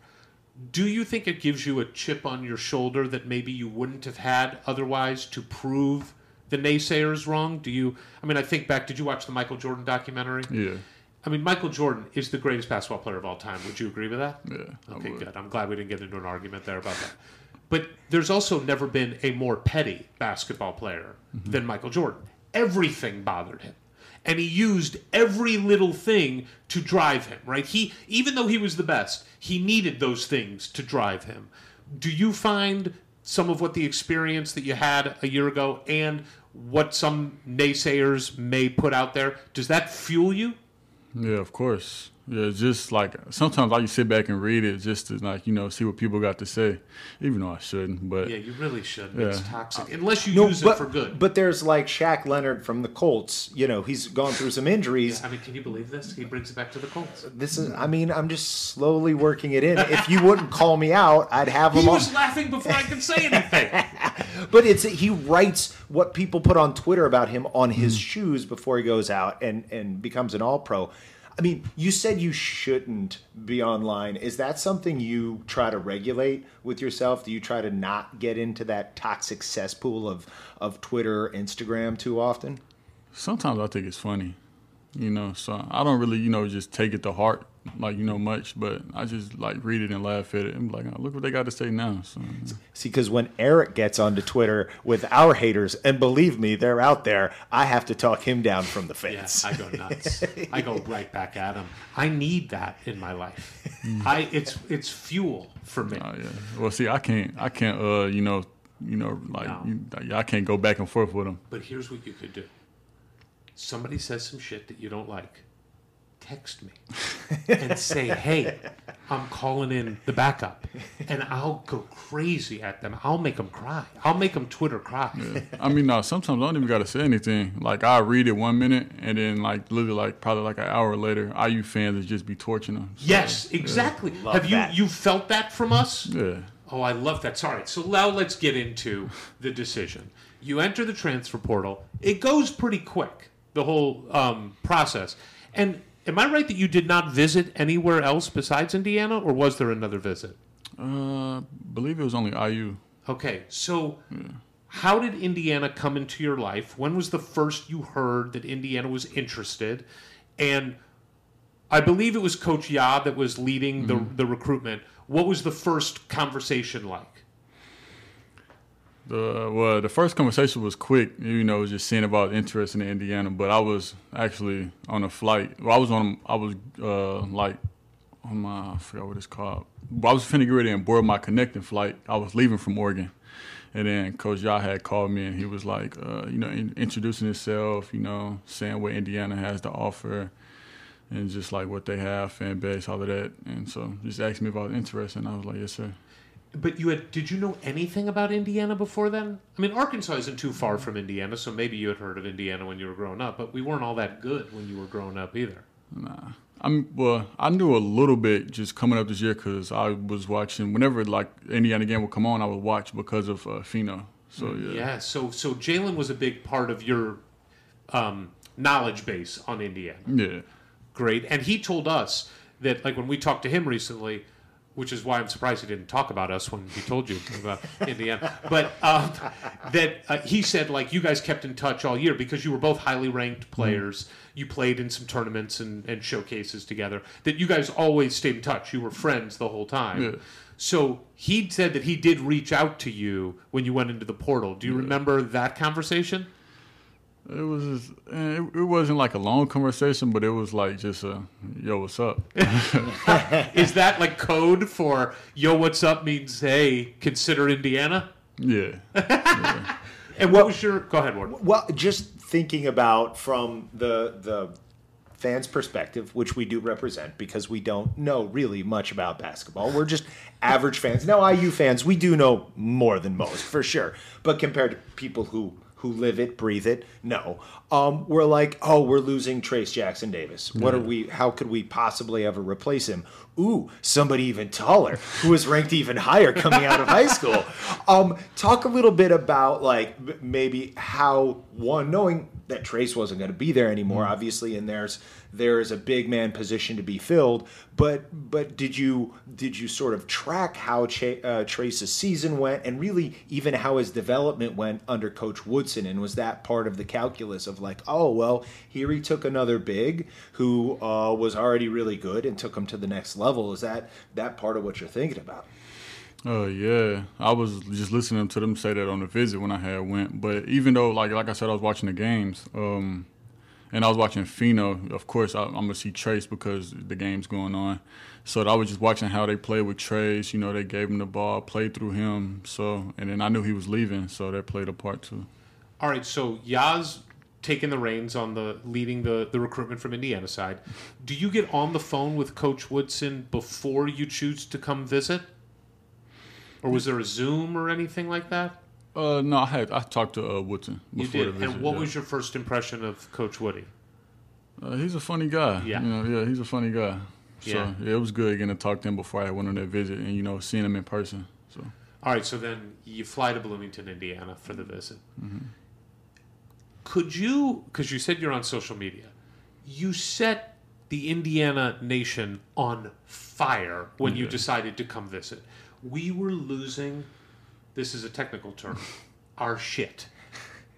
Do you think it gives you a chip on your shoulder that maybe you wouldn't have had otherwise to prove the naysayers wrong? Do you? I mean, I think back. Did you watch the Michael Jordan documentary? Yeah, I mean, Michael Jordan is the greatest basketball player of all time. Would you agree with that? yeah. Okay, good. I'm glad we didn't get into an argument there about that. But there's also never been a more petty basketball player mm-hmm. than Michael Jordan. Everything bothered him. And he used every little thing to drive him, right? He even though he was the best, he needed those things to drive him. Do you find some of what the experience that you had a year ago and what some naysayers may put out there, does that fuel you? Yeah, of course. Yeah, just like sometimes I just sit back and read it just to like you know see what people got to say, even though I shouldn't. But Yeah, you really should. It's Yeah. toxic. Uh, unless you No, use but, it for good. But there's like Shaq Leonard from the Colts. You know, he's gone through some injuries. I mean, can you believe this? He brings it back to the Colts. This is, I mean, I'm just slowly working it in. If you wouldn't call me out, I'd have him He on. was laughing before I could say anything. But it's he writes what people put on Twitter about him on his hmm. shoes before he goes out and and becomes an all pro. I mean, you said you shouldn't be online. Is that something you try to regulate with yourself? Do you try to not get into that toxic cesspool of of Twitter, Instagram too often? sometimes I think it's funny, you know. So I don't really you know just take it to heart like you know much, but I just like read it and laugh at it I'm like, oh, look what they got to say now. So See, because when Eric gets onto Twitter with our haters, and believe me, they're out there, I have to talk him down from the Yes, fence. I go nuts. I go right back at him. I need that in my life. I it's it's fuel for me. Oh yeah. Well, see, I can't, I can't, uh, you know, you know, like, No. you, I can't go back and forth with them. But here's what you could do. Somebody says some shit that you don't like. Text me and say, "Hey, I'm calling in the backup," and I'll go crazy at them. I'll make them cry. I'll make them Twitter cry. I mean, no, sometimes I don't even got to say anything. Like, I read it one minute, and then, like, literally, like, probably like an hour later, IU fans would just be torching them. So, Yes, exactly. Have you that. you felt that from us? Yeah. Oh, I love that. Sorry. So now let's get into the decision. You enter the transfer portal. It goes pretty quick, the whole um, process. And am I right that you did not visit anywhere else besides Indiana, or was there another visit? Uh, believe it was only IU. Okay, so how did Indiana come into your life? When was the first you heard that Indiana was interested? And I believe it was Coach Ya that was leading the, the recruitment. What was the first conversation like? The well, the first conversation was quick. You know, just seeing about interest in Indiana. But I was actually on a flight. Well, I was on. I was uh, like on my. I forgot what it's called. But I was finna get ready and board my connecting flight. I was leaving from Oregon, and then Coach Yah had called me and he was like, uh, you know, in, introducing himself. You know, saying what Indiana has to offer. And just like what they have, fan base, all of that, and so he just asked me about interest, and I was like, "Yes, sir." But you had did you know anything about Indiana before then? I mean, Arkansas isn't too far from Indiana, so maybe you had heard of Indiana when you were growing up, but we weren't all that good when you were growing up either. Nah. I'm well. I knew a little bit just coming up this year because I was watching whenever like Indiana game would come on, I would watch because of uh, Fino. So yeah, Yeah, so so Jalen was a big part of your um, knowledge base on Indiana. yeah. Great, and he told us that like when we talked to him recently, which is why I'm surprised he didn't talk about us when he told you about Indiana. But um, that uh, he said like you guys kept in touch all year because you were both highly ranked players. You played in some tournaments and, and showcases together. That you guys always stayed in touch. You were friends the whole time. Yeah. So he said that he did reach out to you when you went into the portal. Do you remember that conversation? It was just, it, it wasn't like a long conversation, but it was like just a yo, what's up? Is that like code for yo, what's up means hey, consider Indiana? yeah. And what was your go ahead, Ward? Well, just thinking about from the the fans' perspective, which we do represent because we don't know really much about basketball. We're just average fans. Now, IU fans, we do know more than most for sure, but compared to people who who live it, breathe it, no. Um, we're like, oh, we're losing Trayce Jackson Davis. What are we? How could we possibly ever replace him? Ooh, somebody even taller who was ranked even higher coming out of high school. Um, talk a little bit about like maybe how one knowing that Trayce wasn't going to be there anymore, obviously, and there's there's a big man position to be filled. But but did you did you sort of track how Cha- uh, Trayce's season went, and really even how his development went under Coach Woodson? And was that part of the calculus of like, oh well, here he took another big who uh, was already really good and took him to the next level? Is that that part of what you're thinking about? Oh yeah, I was just listening to them say that on the visit when I had went. But even though, like like I said, I was watching the games, um, and I was watching Fino. Of course, I, I'm gonna see Trayce because the game's going on. So I was just watching how they played with Trayce. You know, they gave him the ball, played through him. So and then I knew he was leaving, so that played a part too. All right, so Yaz taking the reins on the leading the, the recruitment from Indiana side. Do you get on the phone with Coach Woodson before you choose to come visit? Or was there a Zoom or anything like that? Uh, no, I had I talked to uh, Woodson You before did. the visit. and what yeah. was your first impression of Coach Woody? Uh, he's a funny guy. Yeah. You know, yeah, he's a funny guy. So Yeah. yeah. it was good getting to talk to him before I went on that visit, and you know, seeing him in person. So All right, so then you fly to Bloomington, Indiana for the visit. Mm-hmm. Could you, because you said you're on social media, you set the Indiana nation on fire when you decided to come visit. We were losing, this is a technical term, our shit.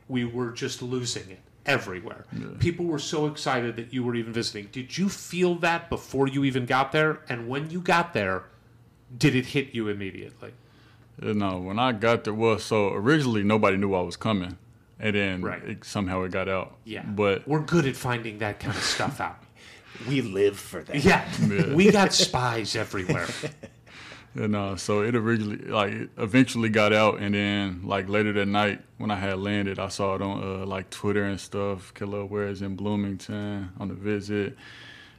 We were just losing it everywhere. People were so excited that you were even visiting. Did you feel that before you even got there? And when you got there, did it hit you immediately? Uh, you know, when I got there, well, so originally nobody knew I was coming, and then Right. it, somehow it got out. Yeah. but we're good at finding that kind of stuff out. We live for that. Yeah. Yeah. We got spies everywhere. And uh, so it originally, like, it eventually got out, and then like later that night when I had landed, I saw it on uh, like Twitter and stuff. Kel'el Ware's in Bloomington on the visit,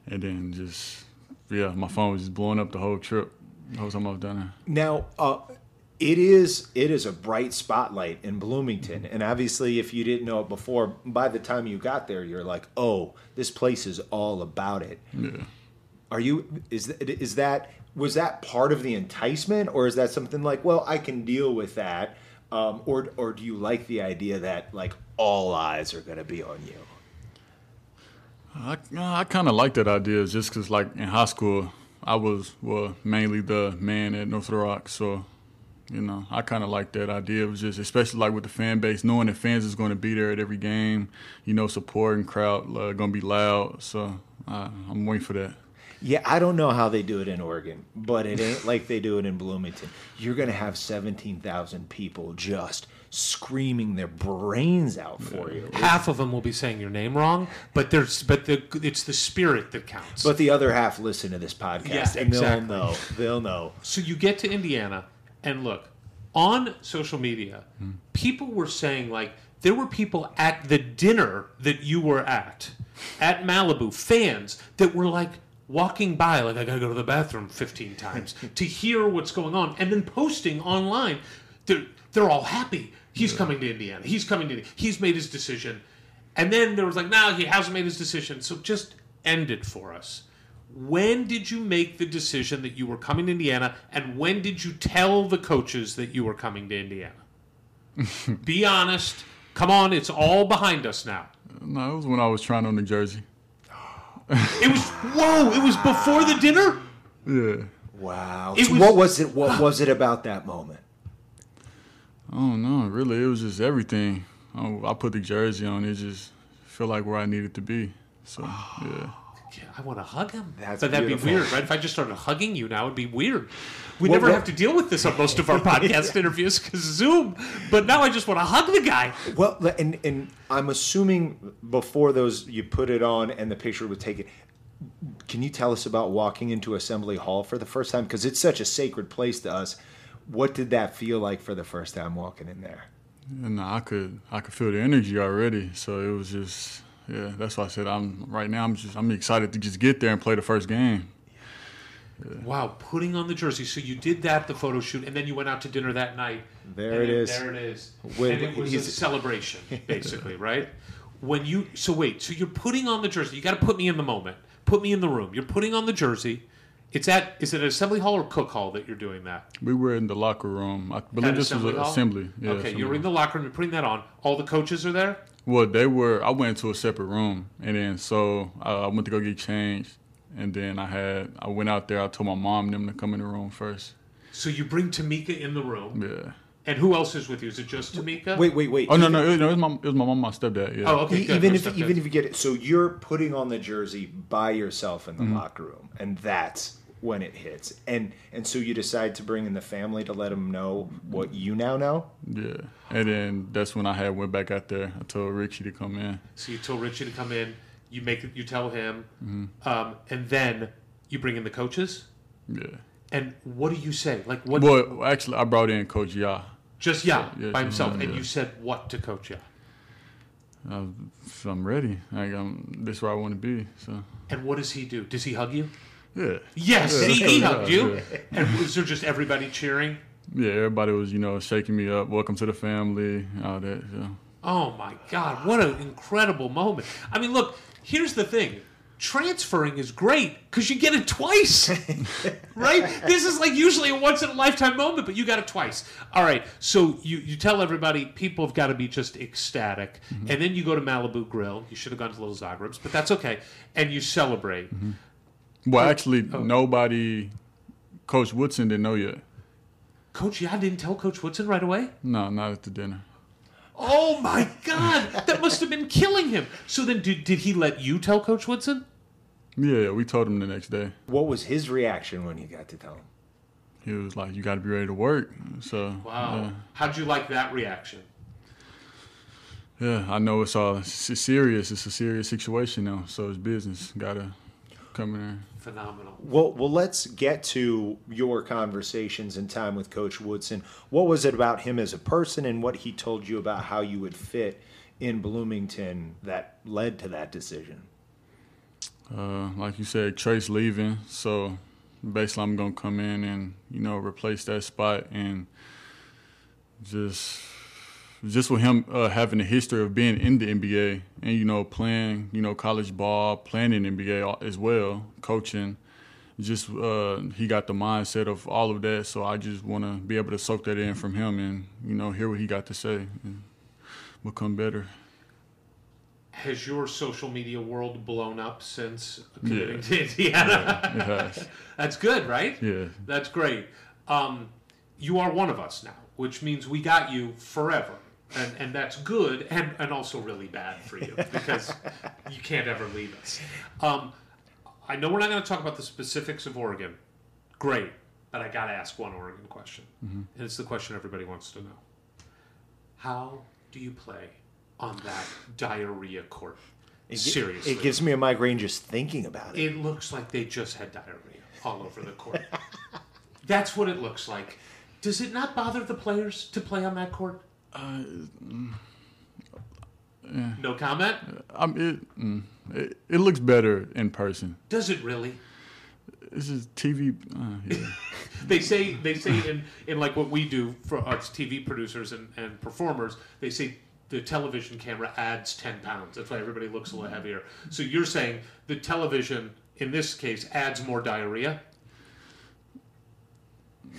and then just yeah, my phone was just blowing up the whole trip. The whole time I was down there. Now, uh, it is it is a bright spotlight in Bloomington, and obviously, if you didn't know it before, by the time you got there, you're like, "Oh, this place is all about it." Yeah. Are you is is that was that part of the enticement, or is that something like, "Well, I can deal with that," um, or or do you like the idea that like all eyes are going to be on you? I, I kind of like that idea just because, like, in high school, I was, well, mainly the man at North Rock. So, you know, I kind of like that idea. It was just, especially like with the fan base, knowing that fans is going to be there at every game, you know, supporting crowd, uh, going to be loud. So, uh, I'm waiting for that. Yeah, I don't know how they do it in Oregon, but it ain't like they do it in Bloomington. You're going to have 17,000 people just screaming their brains out for you. Half of them will be saying your name wrong, but there's but the it's the spirit that counts. But the other half listen to this podcast Yeah, and exactly. they'll know. They'll know. So you get to Indiana, and look, on social media, hmm. people were saying, like, there were people at the dinner that you were at, at Malibu, fans that were like walking by, like, I gotta go to the bathroom 15 times to hear what's going on, and then posting online. They're, they're all happy. He's coming to Indiana. He's coming to, Indiana. he's made his decision. And then there was like, no, he hasn't made his decision. So just end it for us. When did you make the decision that you were coming to Indiana, and when did you tell the coaches that you were coming to Indiana? Be honest. Come on, it's all behind us now. No, it was when I was trying on the jersey. It was whoa! It was before the dinner. Yeah. Wow. It So was- what was it? What was it about that moment? I don't know. Really, it was just everything. I, I put the jersey on. It just feel like where I needed to be. So yeah. Yeah, I want to hug him. That's but that'd beautiful. be weird, right? If I just started hugging you now, it'd be weird. We Well, never what- have to deal with this on most of our podcast interviews because Zoom. But now I just want to hug the guy. Well, and and I'm assuming before those you put it on and the picture was taken. Can you tell us about walking into Assembly Hall for the first time? Because it's such a sacred place to us. What did that feel like for the first time walking in there? And I could I could feel the energy already. So it was just yeah. That's why I said I'm right now. I'm just I'm excited to just get there and play the first game. Wow, putting on the jersey. So you did that, the photo shoot, and then you went out to dinner that night. There and it. There it is. With- and it was a celebration, basically, right? When you so wait, so you're putting on the jersey. You got to put me in the moment. Put me in the room. You're putting on the jersey. It's at is it Assembly Hall or Cook Hall that you're doing that? We were in the locker room. I believe At this was an Hall? assembly. Yeah, okay, assembly you're in the locker room. You're putting that on. All the coaches are there. Well, they were. I went to a separate room, and then so uh, I went to go get changed, and then I had I went out there. I told my mom and them to come in the room first. So you bring Tamika in the room, Yeah. and who else is with you? Is it just Tamika? Wait, wait, wait. Oh no, no, it, no, it was my it was my mom, my stepdad. Yeah. Oh, okay. Good. even No if stuff even if you get it, so you're putting on the jersey by yourself in the Mm-hmm. locker room, and that's when it hits. And and so you decide to bring in the family to let them know what you now know. Yeah. And then that's when I had went back out there. I told Richie to come in. So you told Richie to come in. You make. You tell him, Mm-hmm. um, and then you bring in the coaches. Yeah. And what do you say? Like what? Well, actually, I brought in Coach Ya. just yeah, Yeah, by himself. yeah. And you said what to Coach? Yeah. I was, I'm ready. Like, I'm, this is where I want to be. So And what does he do? Does he hug you? Yeah. Yes, Yeah, he, he Coach hugged you. yeah. And was there just everybody cheering? Yeah, everybody was, you know, shaking me up. Welcome to the family. All that. So. Oh my God, what an incredible moment. I mean, look, here's the thing transferring is great because you get it twice, right? This is like usually a once in a lifetime moment, but you got it twice. All right, so you, you tell everybody people have got to be just ecstatic. Mm-hmm. And then you go to Malibu Grill. You should have gone to Little Zagreb's, but that's okay. And you celebrate. Mm-hmm. Well, actually, oh. nobody, Coach Woodson didn't know yet. Coach, yeah, I didn't tell Coach Woodson right away. No, not at the dinner. Oh my God, that must have been killing him. So then, did, did he let you tell Coach Woodson? Yeah, yeah, we told him the next day. What was his reaction when you got to tell him? He was like, "You got to be ready to work." So Wow. How'd you like that reaction? yeah, yeah, I know it's all it's serious. It's a serious situation now, so it's business. Gotta come in there. Phenomenal. Well, well, let's get to your conversations and time with Coach Woodson. What was it about him as a person, and what he told you about how you would fit in Bloomington that led to that decision? Uh, like you said, Trayce leaving, so basically I'm gonna come in and you know replace that spot and just just with him uh, having a history of being in the NBA and you know playing you know college ball, playing in the NBA as well, coaching. Just uh, he got the mindset of all of that, so I just want to be able to soak that in from him and you know hear what he got to say and become better. Has your social media world blown up since Yeah. committing to Indiana? It has. That's good, right? Yeah. That's great. Um, you are one of us now, which means we got you forever. And, and that's good and, and also really bad for you because you can't ever leave us. Um, I know we're not going to talk about the specifics of Oregon. Great. But I got to ask one Oregon question. And it's the question everybody wants to know How do you play on that diarrhea court? It, Seriously. it gives me a migraine just thinking about it. It looks like they just had diarrhea all over the court. That's what it looks like. Does it not bother the players to play on that court? Uh, No comment? I'm, it, mm, it, it looks better in person. Does it really? This is TV. Uh, yeah. They say they say in, in like what we do for us TV producers and, and performers, they say the television camera adds 10 pounds. That's why everybody looks a little heavier. So you're saying the television, in this case, adds more diarrhea?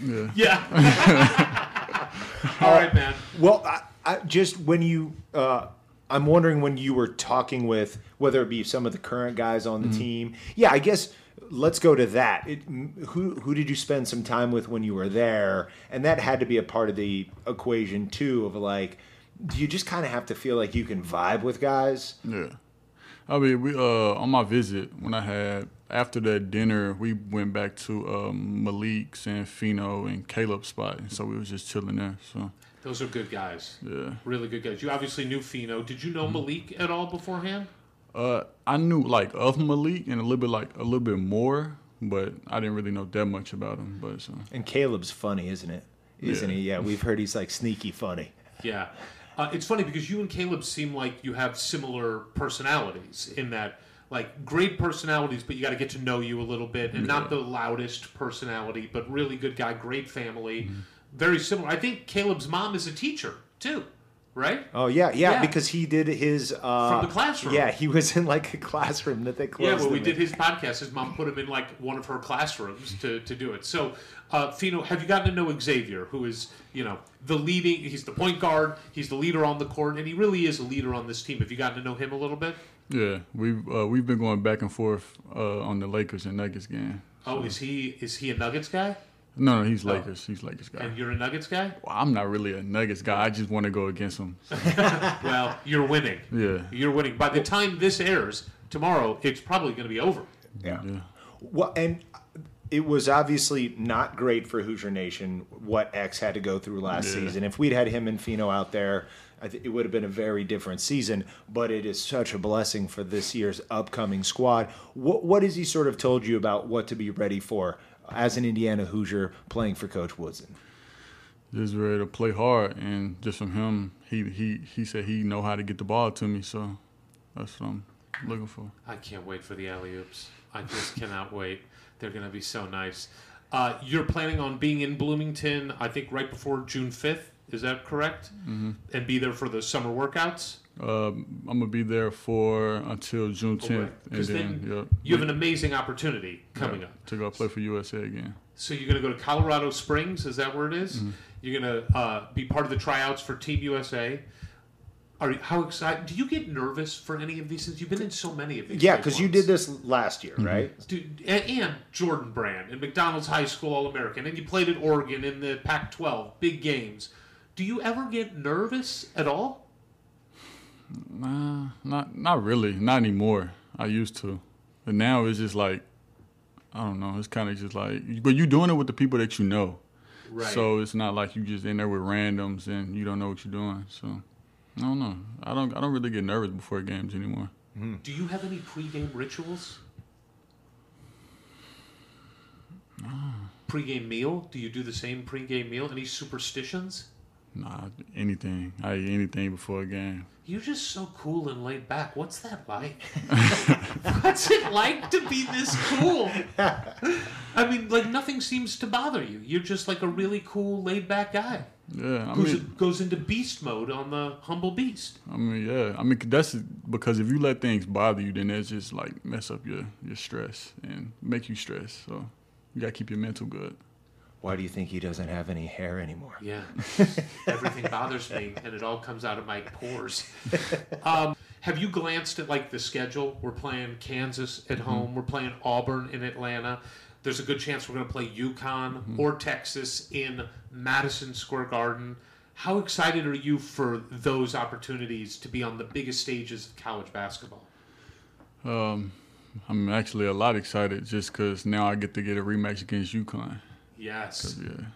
Yeah. Yeah. All right, man. Well, I, I, just when you, uh, I'm wondering when you were talking with whether it be some of the current guys on the Mm-hmm. team. Yeah, I guess let's go to that. It, who who did you spend some time with when you were there? And that had to be a part of the equation too. Of like, do you just kind of have to feel like you can vibe with guys? Yeah. I mean, we uh on my visit when I had after that dinner, we went back to um, Malik's and Fino and Kaleb's spot, and so we was just chilling there. So Those are good guys. yeah. Really good guys. You obviously knew Fino. Did you know Malik at all beforehand? Uh, I knew like of Malik and a little bit like a little bit more, but I didn't really know that much about him. But so And Kaleb's funny, isn't it? Isn't Yeah. he? Yeah, we've heard he's like sneaky funny. Yeah. Uh, it's funny because you and Kaleb seem like you have similar personalities in that, like, great personalities, but you got to get to know you a little bit, and not the loudest personality, but really good guy, great family, Mm-hmm. Very similar. I think Kaleb's mom is a teacher too, right? Oh yeah, yeah, Yeah. because he did his uh, From the classroom. Yeah, he was in like a classroom that they closed. Yeah, when we him did his podcast, his mom put him in like one of her classrooms to, to do it. So, uh, Fino, have you gotten to know Xavier, who is, you know, the leading, he's the point guard, he's the leader on the court, and he really is a leader on this team. Have you gotten to know him a little bit? yeah, we've uh, we've been going back and forth uh, on the Lakers and Nuggets game. Oh, is he is he a Nuggets guy? No, no, he's oh. Lakers. He's Lakers guy. And you're a Nuggets guy? Well, I'm not really a Nuggets guy. I just want to go against him. Well, you're winning. Yeah. You're winning. By the time this airs tomorrow, it's probably going to be over. Yeah. Yeah. Well, and it was obviously not great for Hoosier Nation what X had to go through last Yeah. season. If we'd had him and Fino out there, I think it would have been a very different season. But it is such a blessing for this year's upcoming squad. What what has he sort of told you about what to be ready for as an Indiana Hoosier playing for Coach Woodson? Just ready to play hard, and just from him, he he he said he know how to get the ball to me. So that's what I'm looking for. I can't wait for the alley oops. I just cannot wait. They're going to be so nice. Uh, you're planning on being in Bloomington, I think, right before June 5th. Is that correct? Mm-hmm. And be there for the summer workouts? Um, I'm gonna be there for until June 10th, and Because then, then yep, you have an amazing opportunity coming yeah, up. to go play for USA again. So you're going to go to Colorado Springs. Is that where it is? Mm-hmm. You're going to uh, be part of the tryouts for Team USA. Are you, how excited? Do you get nervous for any of these things? You've been in so many of these. Yeah, big because you ones. did this last year, right? Dude, and, and Jordan Brand and McDonald's High School All American, and you played at Oregon in the Pac 12, big games. Do you ever get nervous at all? Nah, not not really, not anymore. I used to, but now it's just like I don't know. It's kind of just like, but you're doing it with the people that you know. Right. So it's not like you just in there with randoms and you don't know what you're doing. So I don't know. I don't. I don't really get nervous before games anymore. Hmm. Do you have any pregame rituals? Pregame meal? Do you do the same pregame meal? Any superstitions? Nah, anything. I eat anything before a game. You're just so cool and laid back. What's that like? What's it like to be this cool? I mean, like nothing seems to bother you. You're just like a really cool, laid back guy. Yeah, I Who mean, goes into beast mode on the humble beast. I mean, yeah. I mean, that's because if you let things bother you, then it's just like mess up your your stress and make you stress. So you gotta keep your mental good. Why do you think he doesn't have any hair anymore? Yeah, everything bothers me, and it all comes out of my pores. Um, have you glanced at like the schedule? We're playing Kansas at home. We're playing Auburn in Atlanta. There's a good chance we're going to play UConn or Texas in Madison Square Garden. How excited are you for those opportunities to be on the biggest stages of college basketball? Um, I'm actually a lot excited just because now I get to get a rematch against UConn. Yes. Yeah.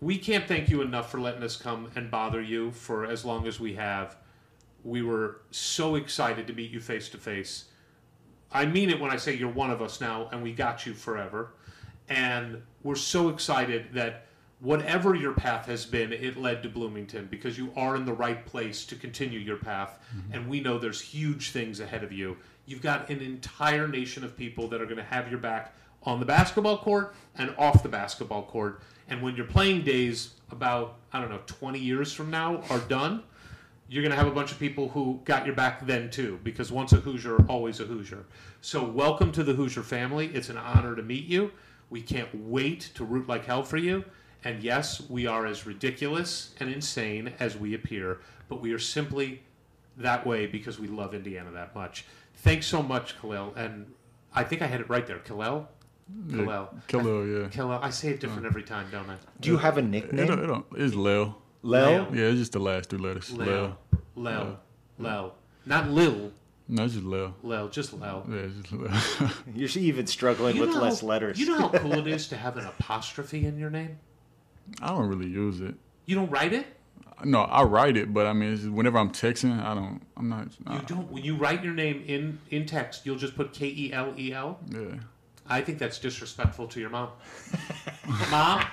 We can't thank you enough for letting us come and bother you for as long as we have. We were so excited to meet you face to face. I mean it when I say you're one of us now, and we got you forever. And we're so excited that whatever your path has been, it led to Bloomington because you are in the right place to continue your path. Mm-hmm. And we know there's huge things ahead of you. You've got an entire nation of people that are going to have your back on the basketball court and off the basketball court. And when your playing days, about, I don't know, 20 years from now, are done, you're going to have a bunch of people who got your back then too, because once a Hoosier, always a Hoosier. So, welcome to the Hoosier family. It's an honor to meet you. We can't wait to root like hell for you. And yes, we are as ridiculous and insane as we appear, but we are simply that way because we love Indiana that much. Thanks so much, Khalil. And I think I had it right there. Khalil? Khalil. Khalil, yeah. Khalil. I say it oh. different every time, don't I? Do you have a It, nickname? don't, it don't, it's Lil. Lel? Yeah, it's just the last two letters. Lil. Lel. Lel. Lel. Not Lil. No, it's just Lil. Lel. Just Lel. Yeah, it's just Lil. You're even struggling with know- less letters. You know how cool it is to have an apostrophe in your name? I don't really use it. You don't write it? No, I write it, but I mean, it's just whenever I'm texting, I don't. I'm not. You don't. When you write your name in in text, you'll just put K E L E L. Yeah. I think that's disrespectful to your mom. mom,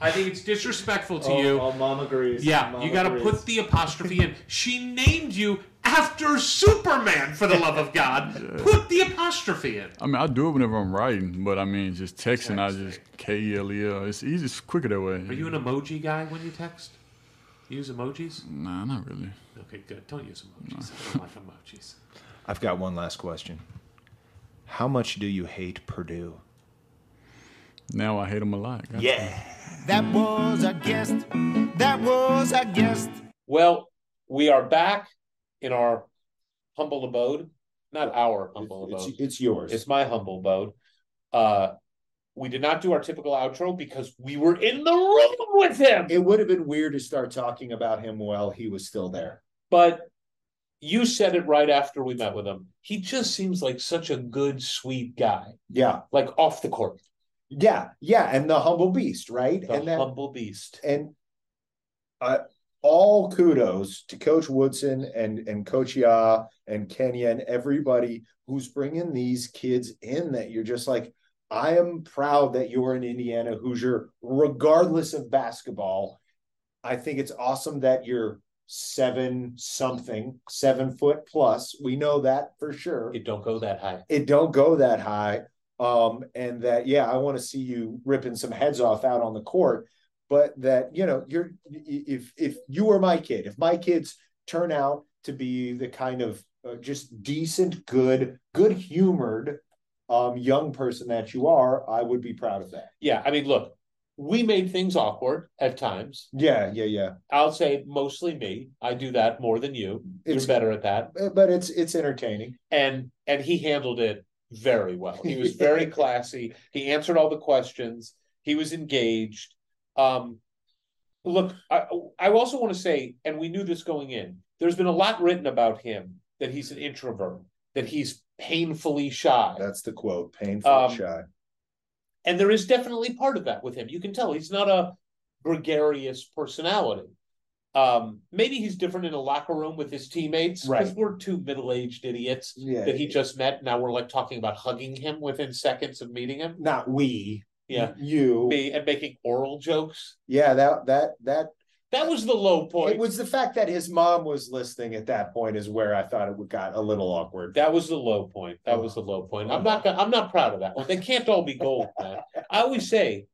I think it's disrespectful to oh, you. Oh, mom agrees. Yeah, Mom you got to put the apostrophe in. She named you after Superman, for the love of God. Put the apostrophe in. I mean, I do it whenever I'm writing, but I mean, just texting, I just K E L E L. It's easy. It's quicker that way. Are you an emoji guy when you text? Use emojis? Nah, not really. Okay, good. Don't use emojis. I don't like emojis. I've got one last question. How much do you hate Purdue? Now I hate him a lot. Got Yeah. That was a guest. That was a guest. Well, we are back in our humble abode. Not our humble It's, abode. it's yours. It's my humble abode. Uh, we did not do our typical outro because we were in the room with him. it would have been weird to start talking about him while he was still there. But you said it right after we met with him. He just seems like such a good, sweet guy, Yeah, like off the court, yeah, yeah, and the humble beast, right? the and that, humble beast. and uh, all kudos to Coach Woodson and and Coach Ya and Kenya and everybody who's bringing these kids in. That you're just like, I am proud that you're an Indiana Hoosier, regardless of basketball. I think it's awesome that you're seven something, seven foot plus. We know that for sure It don't go that high. it don't go that high um and that yeah i want to see you ripping some heads off out on the court but that you know you're if if you were my kid if my kids turn out to be the kind of uh, just decent good good humored um young person that you are i would be proud of that Yeah, I mean, look, we made things awkward at times. yeah yeah yeah I'll say mostly me. I do that more than you. It's- You're better at that. Uh, but it's it's entertaining and and he handled it very well. He was very classy. He answered all the questions. He was engaged. Um, look, I I also want to say, and we knew this going in. There's been a lot written about him that he's an introvert, that he's painfully shy, that's the quote painful Um, shy and there is definitely part of that with him. You can tell he's not a gregarious personality. Um, maybe he's different in a locker room with his teammates because Right. we're two middle-aged idiots yeah that he just met. Now we're like talking about hugging him within seconds of meeting him. not we Yeah. you Me and making oral jokes. yeah that that that That was the low point. It was the fact that his mom was listening at that point is where I thought it got a little awkward. that was the low point. That was the low point. I'm not I'm not proud of that one. They can't all be gold, man. I always say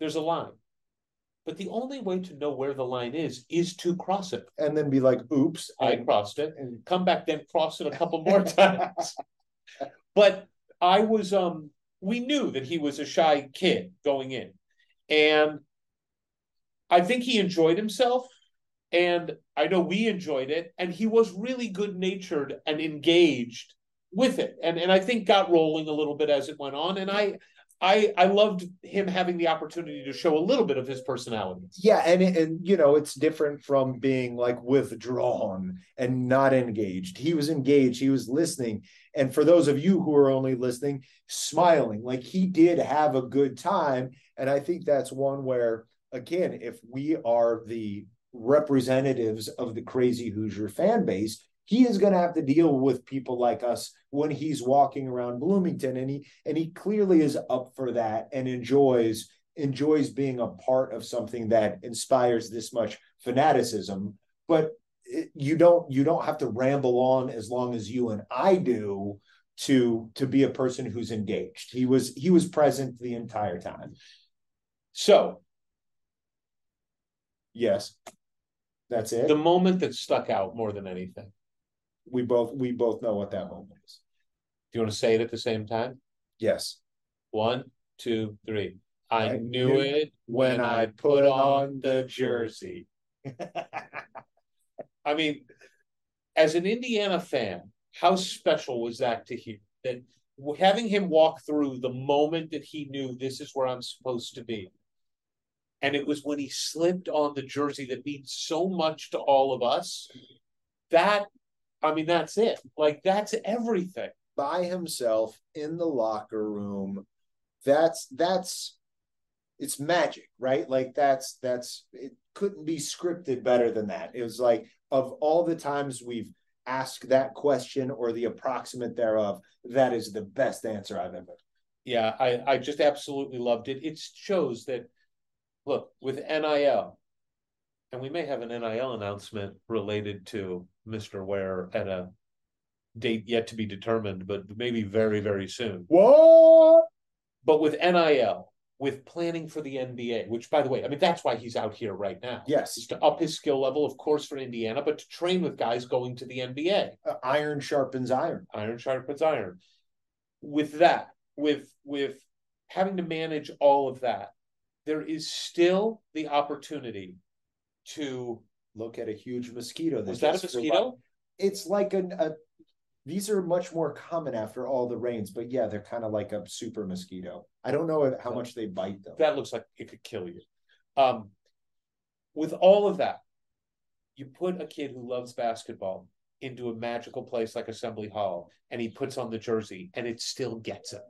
there's a line. But the only way to know where the line is is to cross it. And then be like, oops. I crossed it. and- come back then cross it a couple more times. but I was um we knew that he was a shy kid going in. And I think he enjoyed himself and I know we enjoyed it and he was really good natured and engaged with it. And and I think got rolling a little bit as it went on and I I I loved him having the opportunity to show a little bit of his personality. yeah, and and you know, it's different from being like withdrawn and not engaged. He was engaged, he was listening. And for those of you who are only listening, smiling. Like he did have a good time. And I think that's one where, again, if we are the representatives of the crazy Hoosier fan base, he is going to have to deal with people like us when he's walking around Bloomington and he and he clearly is up for that and enjoys enjoys being a part of something that inspires this much fanaticism. But it, you don't you don't have to ramble on as long as you and I do to to be a person who's engaged. He was he was present the entire time. So yes That's it. The moment that stuck out more than anything. we both we both know what that moment is. Do you want to say it at the same time? Yes. One, two, three. I, I knew knew it when I put on the jersey. I mean, as an Indiana fan, how special was that to hear that having him walk through the moment that he knew this is where I'm supposed to be. And it was when he slipped on the jersey that means so much to all of us. That, I mean, that's it. Like, that's everything. By himself in the locker room. That's that's it's magic, right? Like that's that's it couldn't be scripted better than that. It was like of all the times we've asked that question or the approximate thereof, that is the best answer I've ever. Yeah, I, I just absolutely loved it. It shows that, look, with NIL, and we may have an NIL announcement related to Mr. Ware at a date yet to be determined, but maybe very, very soon. What? But with NIL, with planning for the NBA, which by the way, I mean, that's why he's out here right now. Yes. Is to up his skill level, of course, for Indiana, but to train with guys going to the NBA. Uh, iron sharpens iron. Iron sharpens iron. With that, with with having to manage all of that, there is still the opportunity to look at a huge mosquito. Was that a mosquito? It's like an, a. These are much more common after all the rains, but yeah, they're kind of like a super mosquito. I don't know how much they bite though. That looks like it could kill you. Um, with all of that, you put a kid who loves basketball into a magical place like Assembly Hall, and he puts on the jersey, and it still gets him.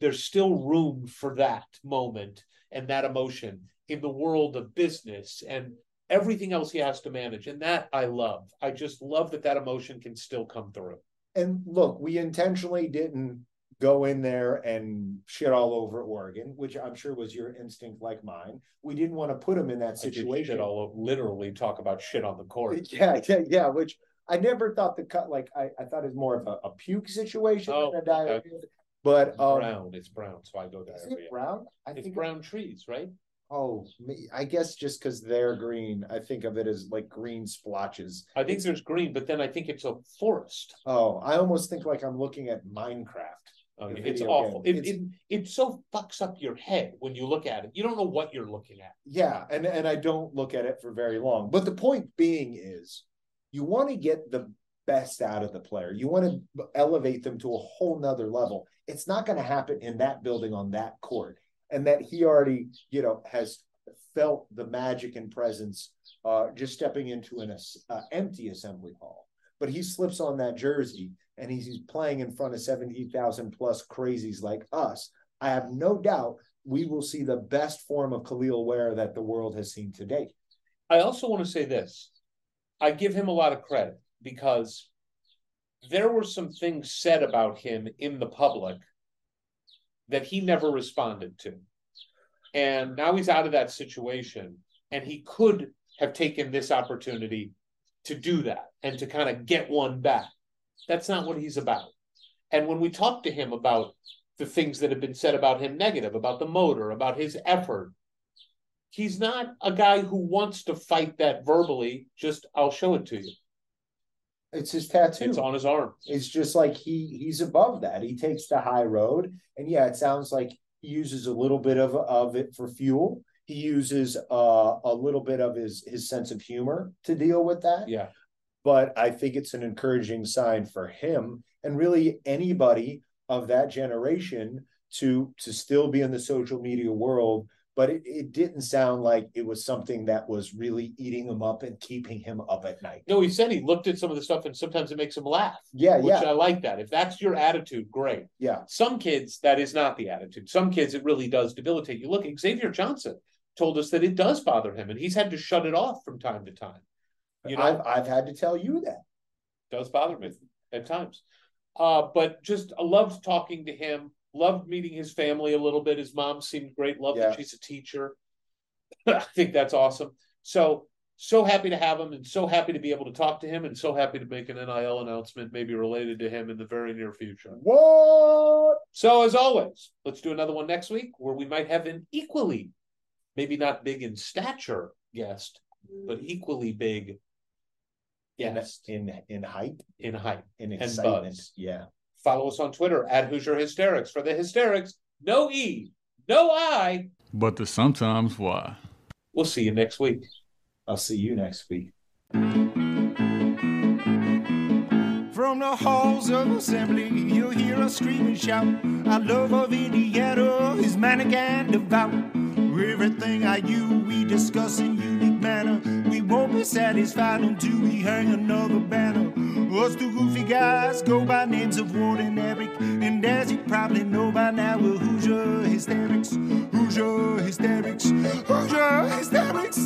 There's still room for that moment and that emotion in the world of business and everything else he has to manage. And that I love. I just love that that emotion can still come through. And look, we intentionally didn't go in there and shit all over Oregon, which I'm sure was your instinct like mine. We didn't want to put him in that situation. All over, literally talk about shit on the court. Yeah, yeah, yeah. Which I never thought the cut like I, I thought it was more of a, a puke situation Oh, than a diarrhea. okay. But It's um, brown. It's brown. So I go is diarrhea. it brown? I It's think brown trees, right? Oh, I guess just because they're green, I think of it as like green splotches. I think there's green, but then I think it's a forest. Oh, I almost think like I'm looking at Minecraft. Oh, The it's awful. It, it it so fucks up your head when you look at it. You don't know what you're looking at. Yeah, and and I don't look at it for very long. But the point being is, you want to get the best out of the player. You want to elevate them to a whole nother level. It's not going to happen in that building on that court, and that he already, you know, has felt the magic and presence uh, just stepping into an uh, empty assembly hall. But he slips on that jersey and he's, playing in front of 70,000 plus crazies like us. I have no doubt we will see the best form of Kel'el Ware that the world has seen to date. I also want to say this. I give him a lot of credit because there were some things said about him in the public that he never responded to. And now he's out of that situation and he could have taken this opportunity to do that and to kind of get one back. That's not what he's about. And when we talk to him about the things that have been said about him negative, about the motor, about his effort, he's not a guy who wants to fight that verbally. Just I'll show it to you. It's his tattoo. It's on his arm. It's just like he he's above that. He takes the high road, and yeah, it sounds like he uses a little bit of of it for fuel. He uses uh, a little bit of his his sense of humor to deal with that. Yeah. But I think it's an encouraging sign for him and really anybody of that generation to to still be in the social media world. But it, it didn't sound like it was something that was really eating him up and keeping him up at night. No, he said he looked at some of the stuff and sometimes it makes him laugh. Yeah, which yeah. I like that. If that's your attitude, great. Yeah. Some kids, that is not the attitude. Some kids, it really does debilitate you. Look, Xavier Johnson told us that it does bother him and he's had to shut it off from time to time. You know, I've I've had to tell you that. does bother me at times. Uh, but just I loved talking to him, loved meeting his family a little bit. His mom seemed great, Loved Yeah. that she's a teacher. I think that's awesome. So so happy to have him and so happy to be able to talk to him and so happy to make an NIL announcement maybe related to him in the very near future. What? So as always, let's do another one next week where we might have an equally, maybe not big in stature guest, but equally big In, guest in in in hype. in And excitement. buzz. Yeah. Follow us on Twitter at Hoosier Hysterics for the hysterics. No E, no I. But the sometimes why. We'll see you next week. I'll see you next week. From the halls of assembly, you'll hear us scream and shout. Our love of Indiana is manic and devout. Everything I you we discuss in unique manner. We won't be satisfied until we hang another banner. Us two goofy guys go by names of Ward and Eric. And as you probably know by now, we're Hoosier Hysterics. Hoosier Hysterics. Hoosier Hysterics.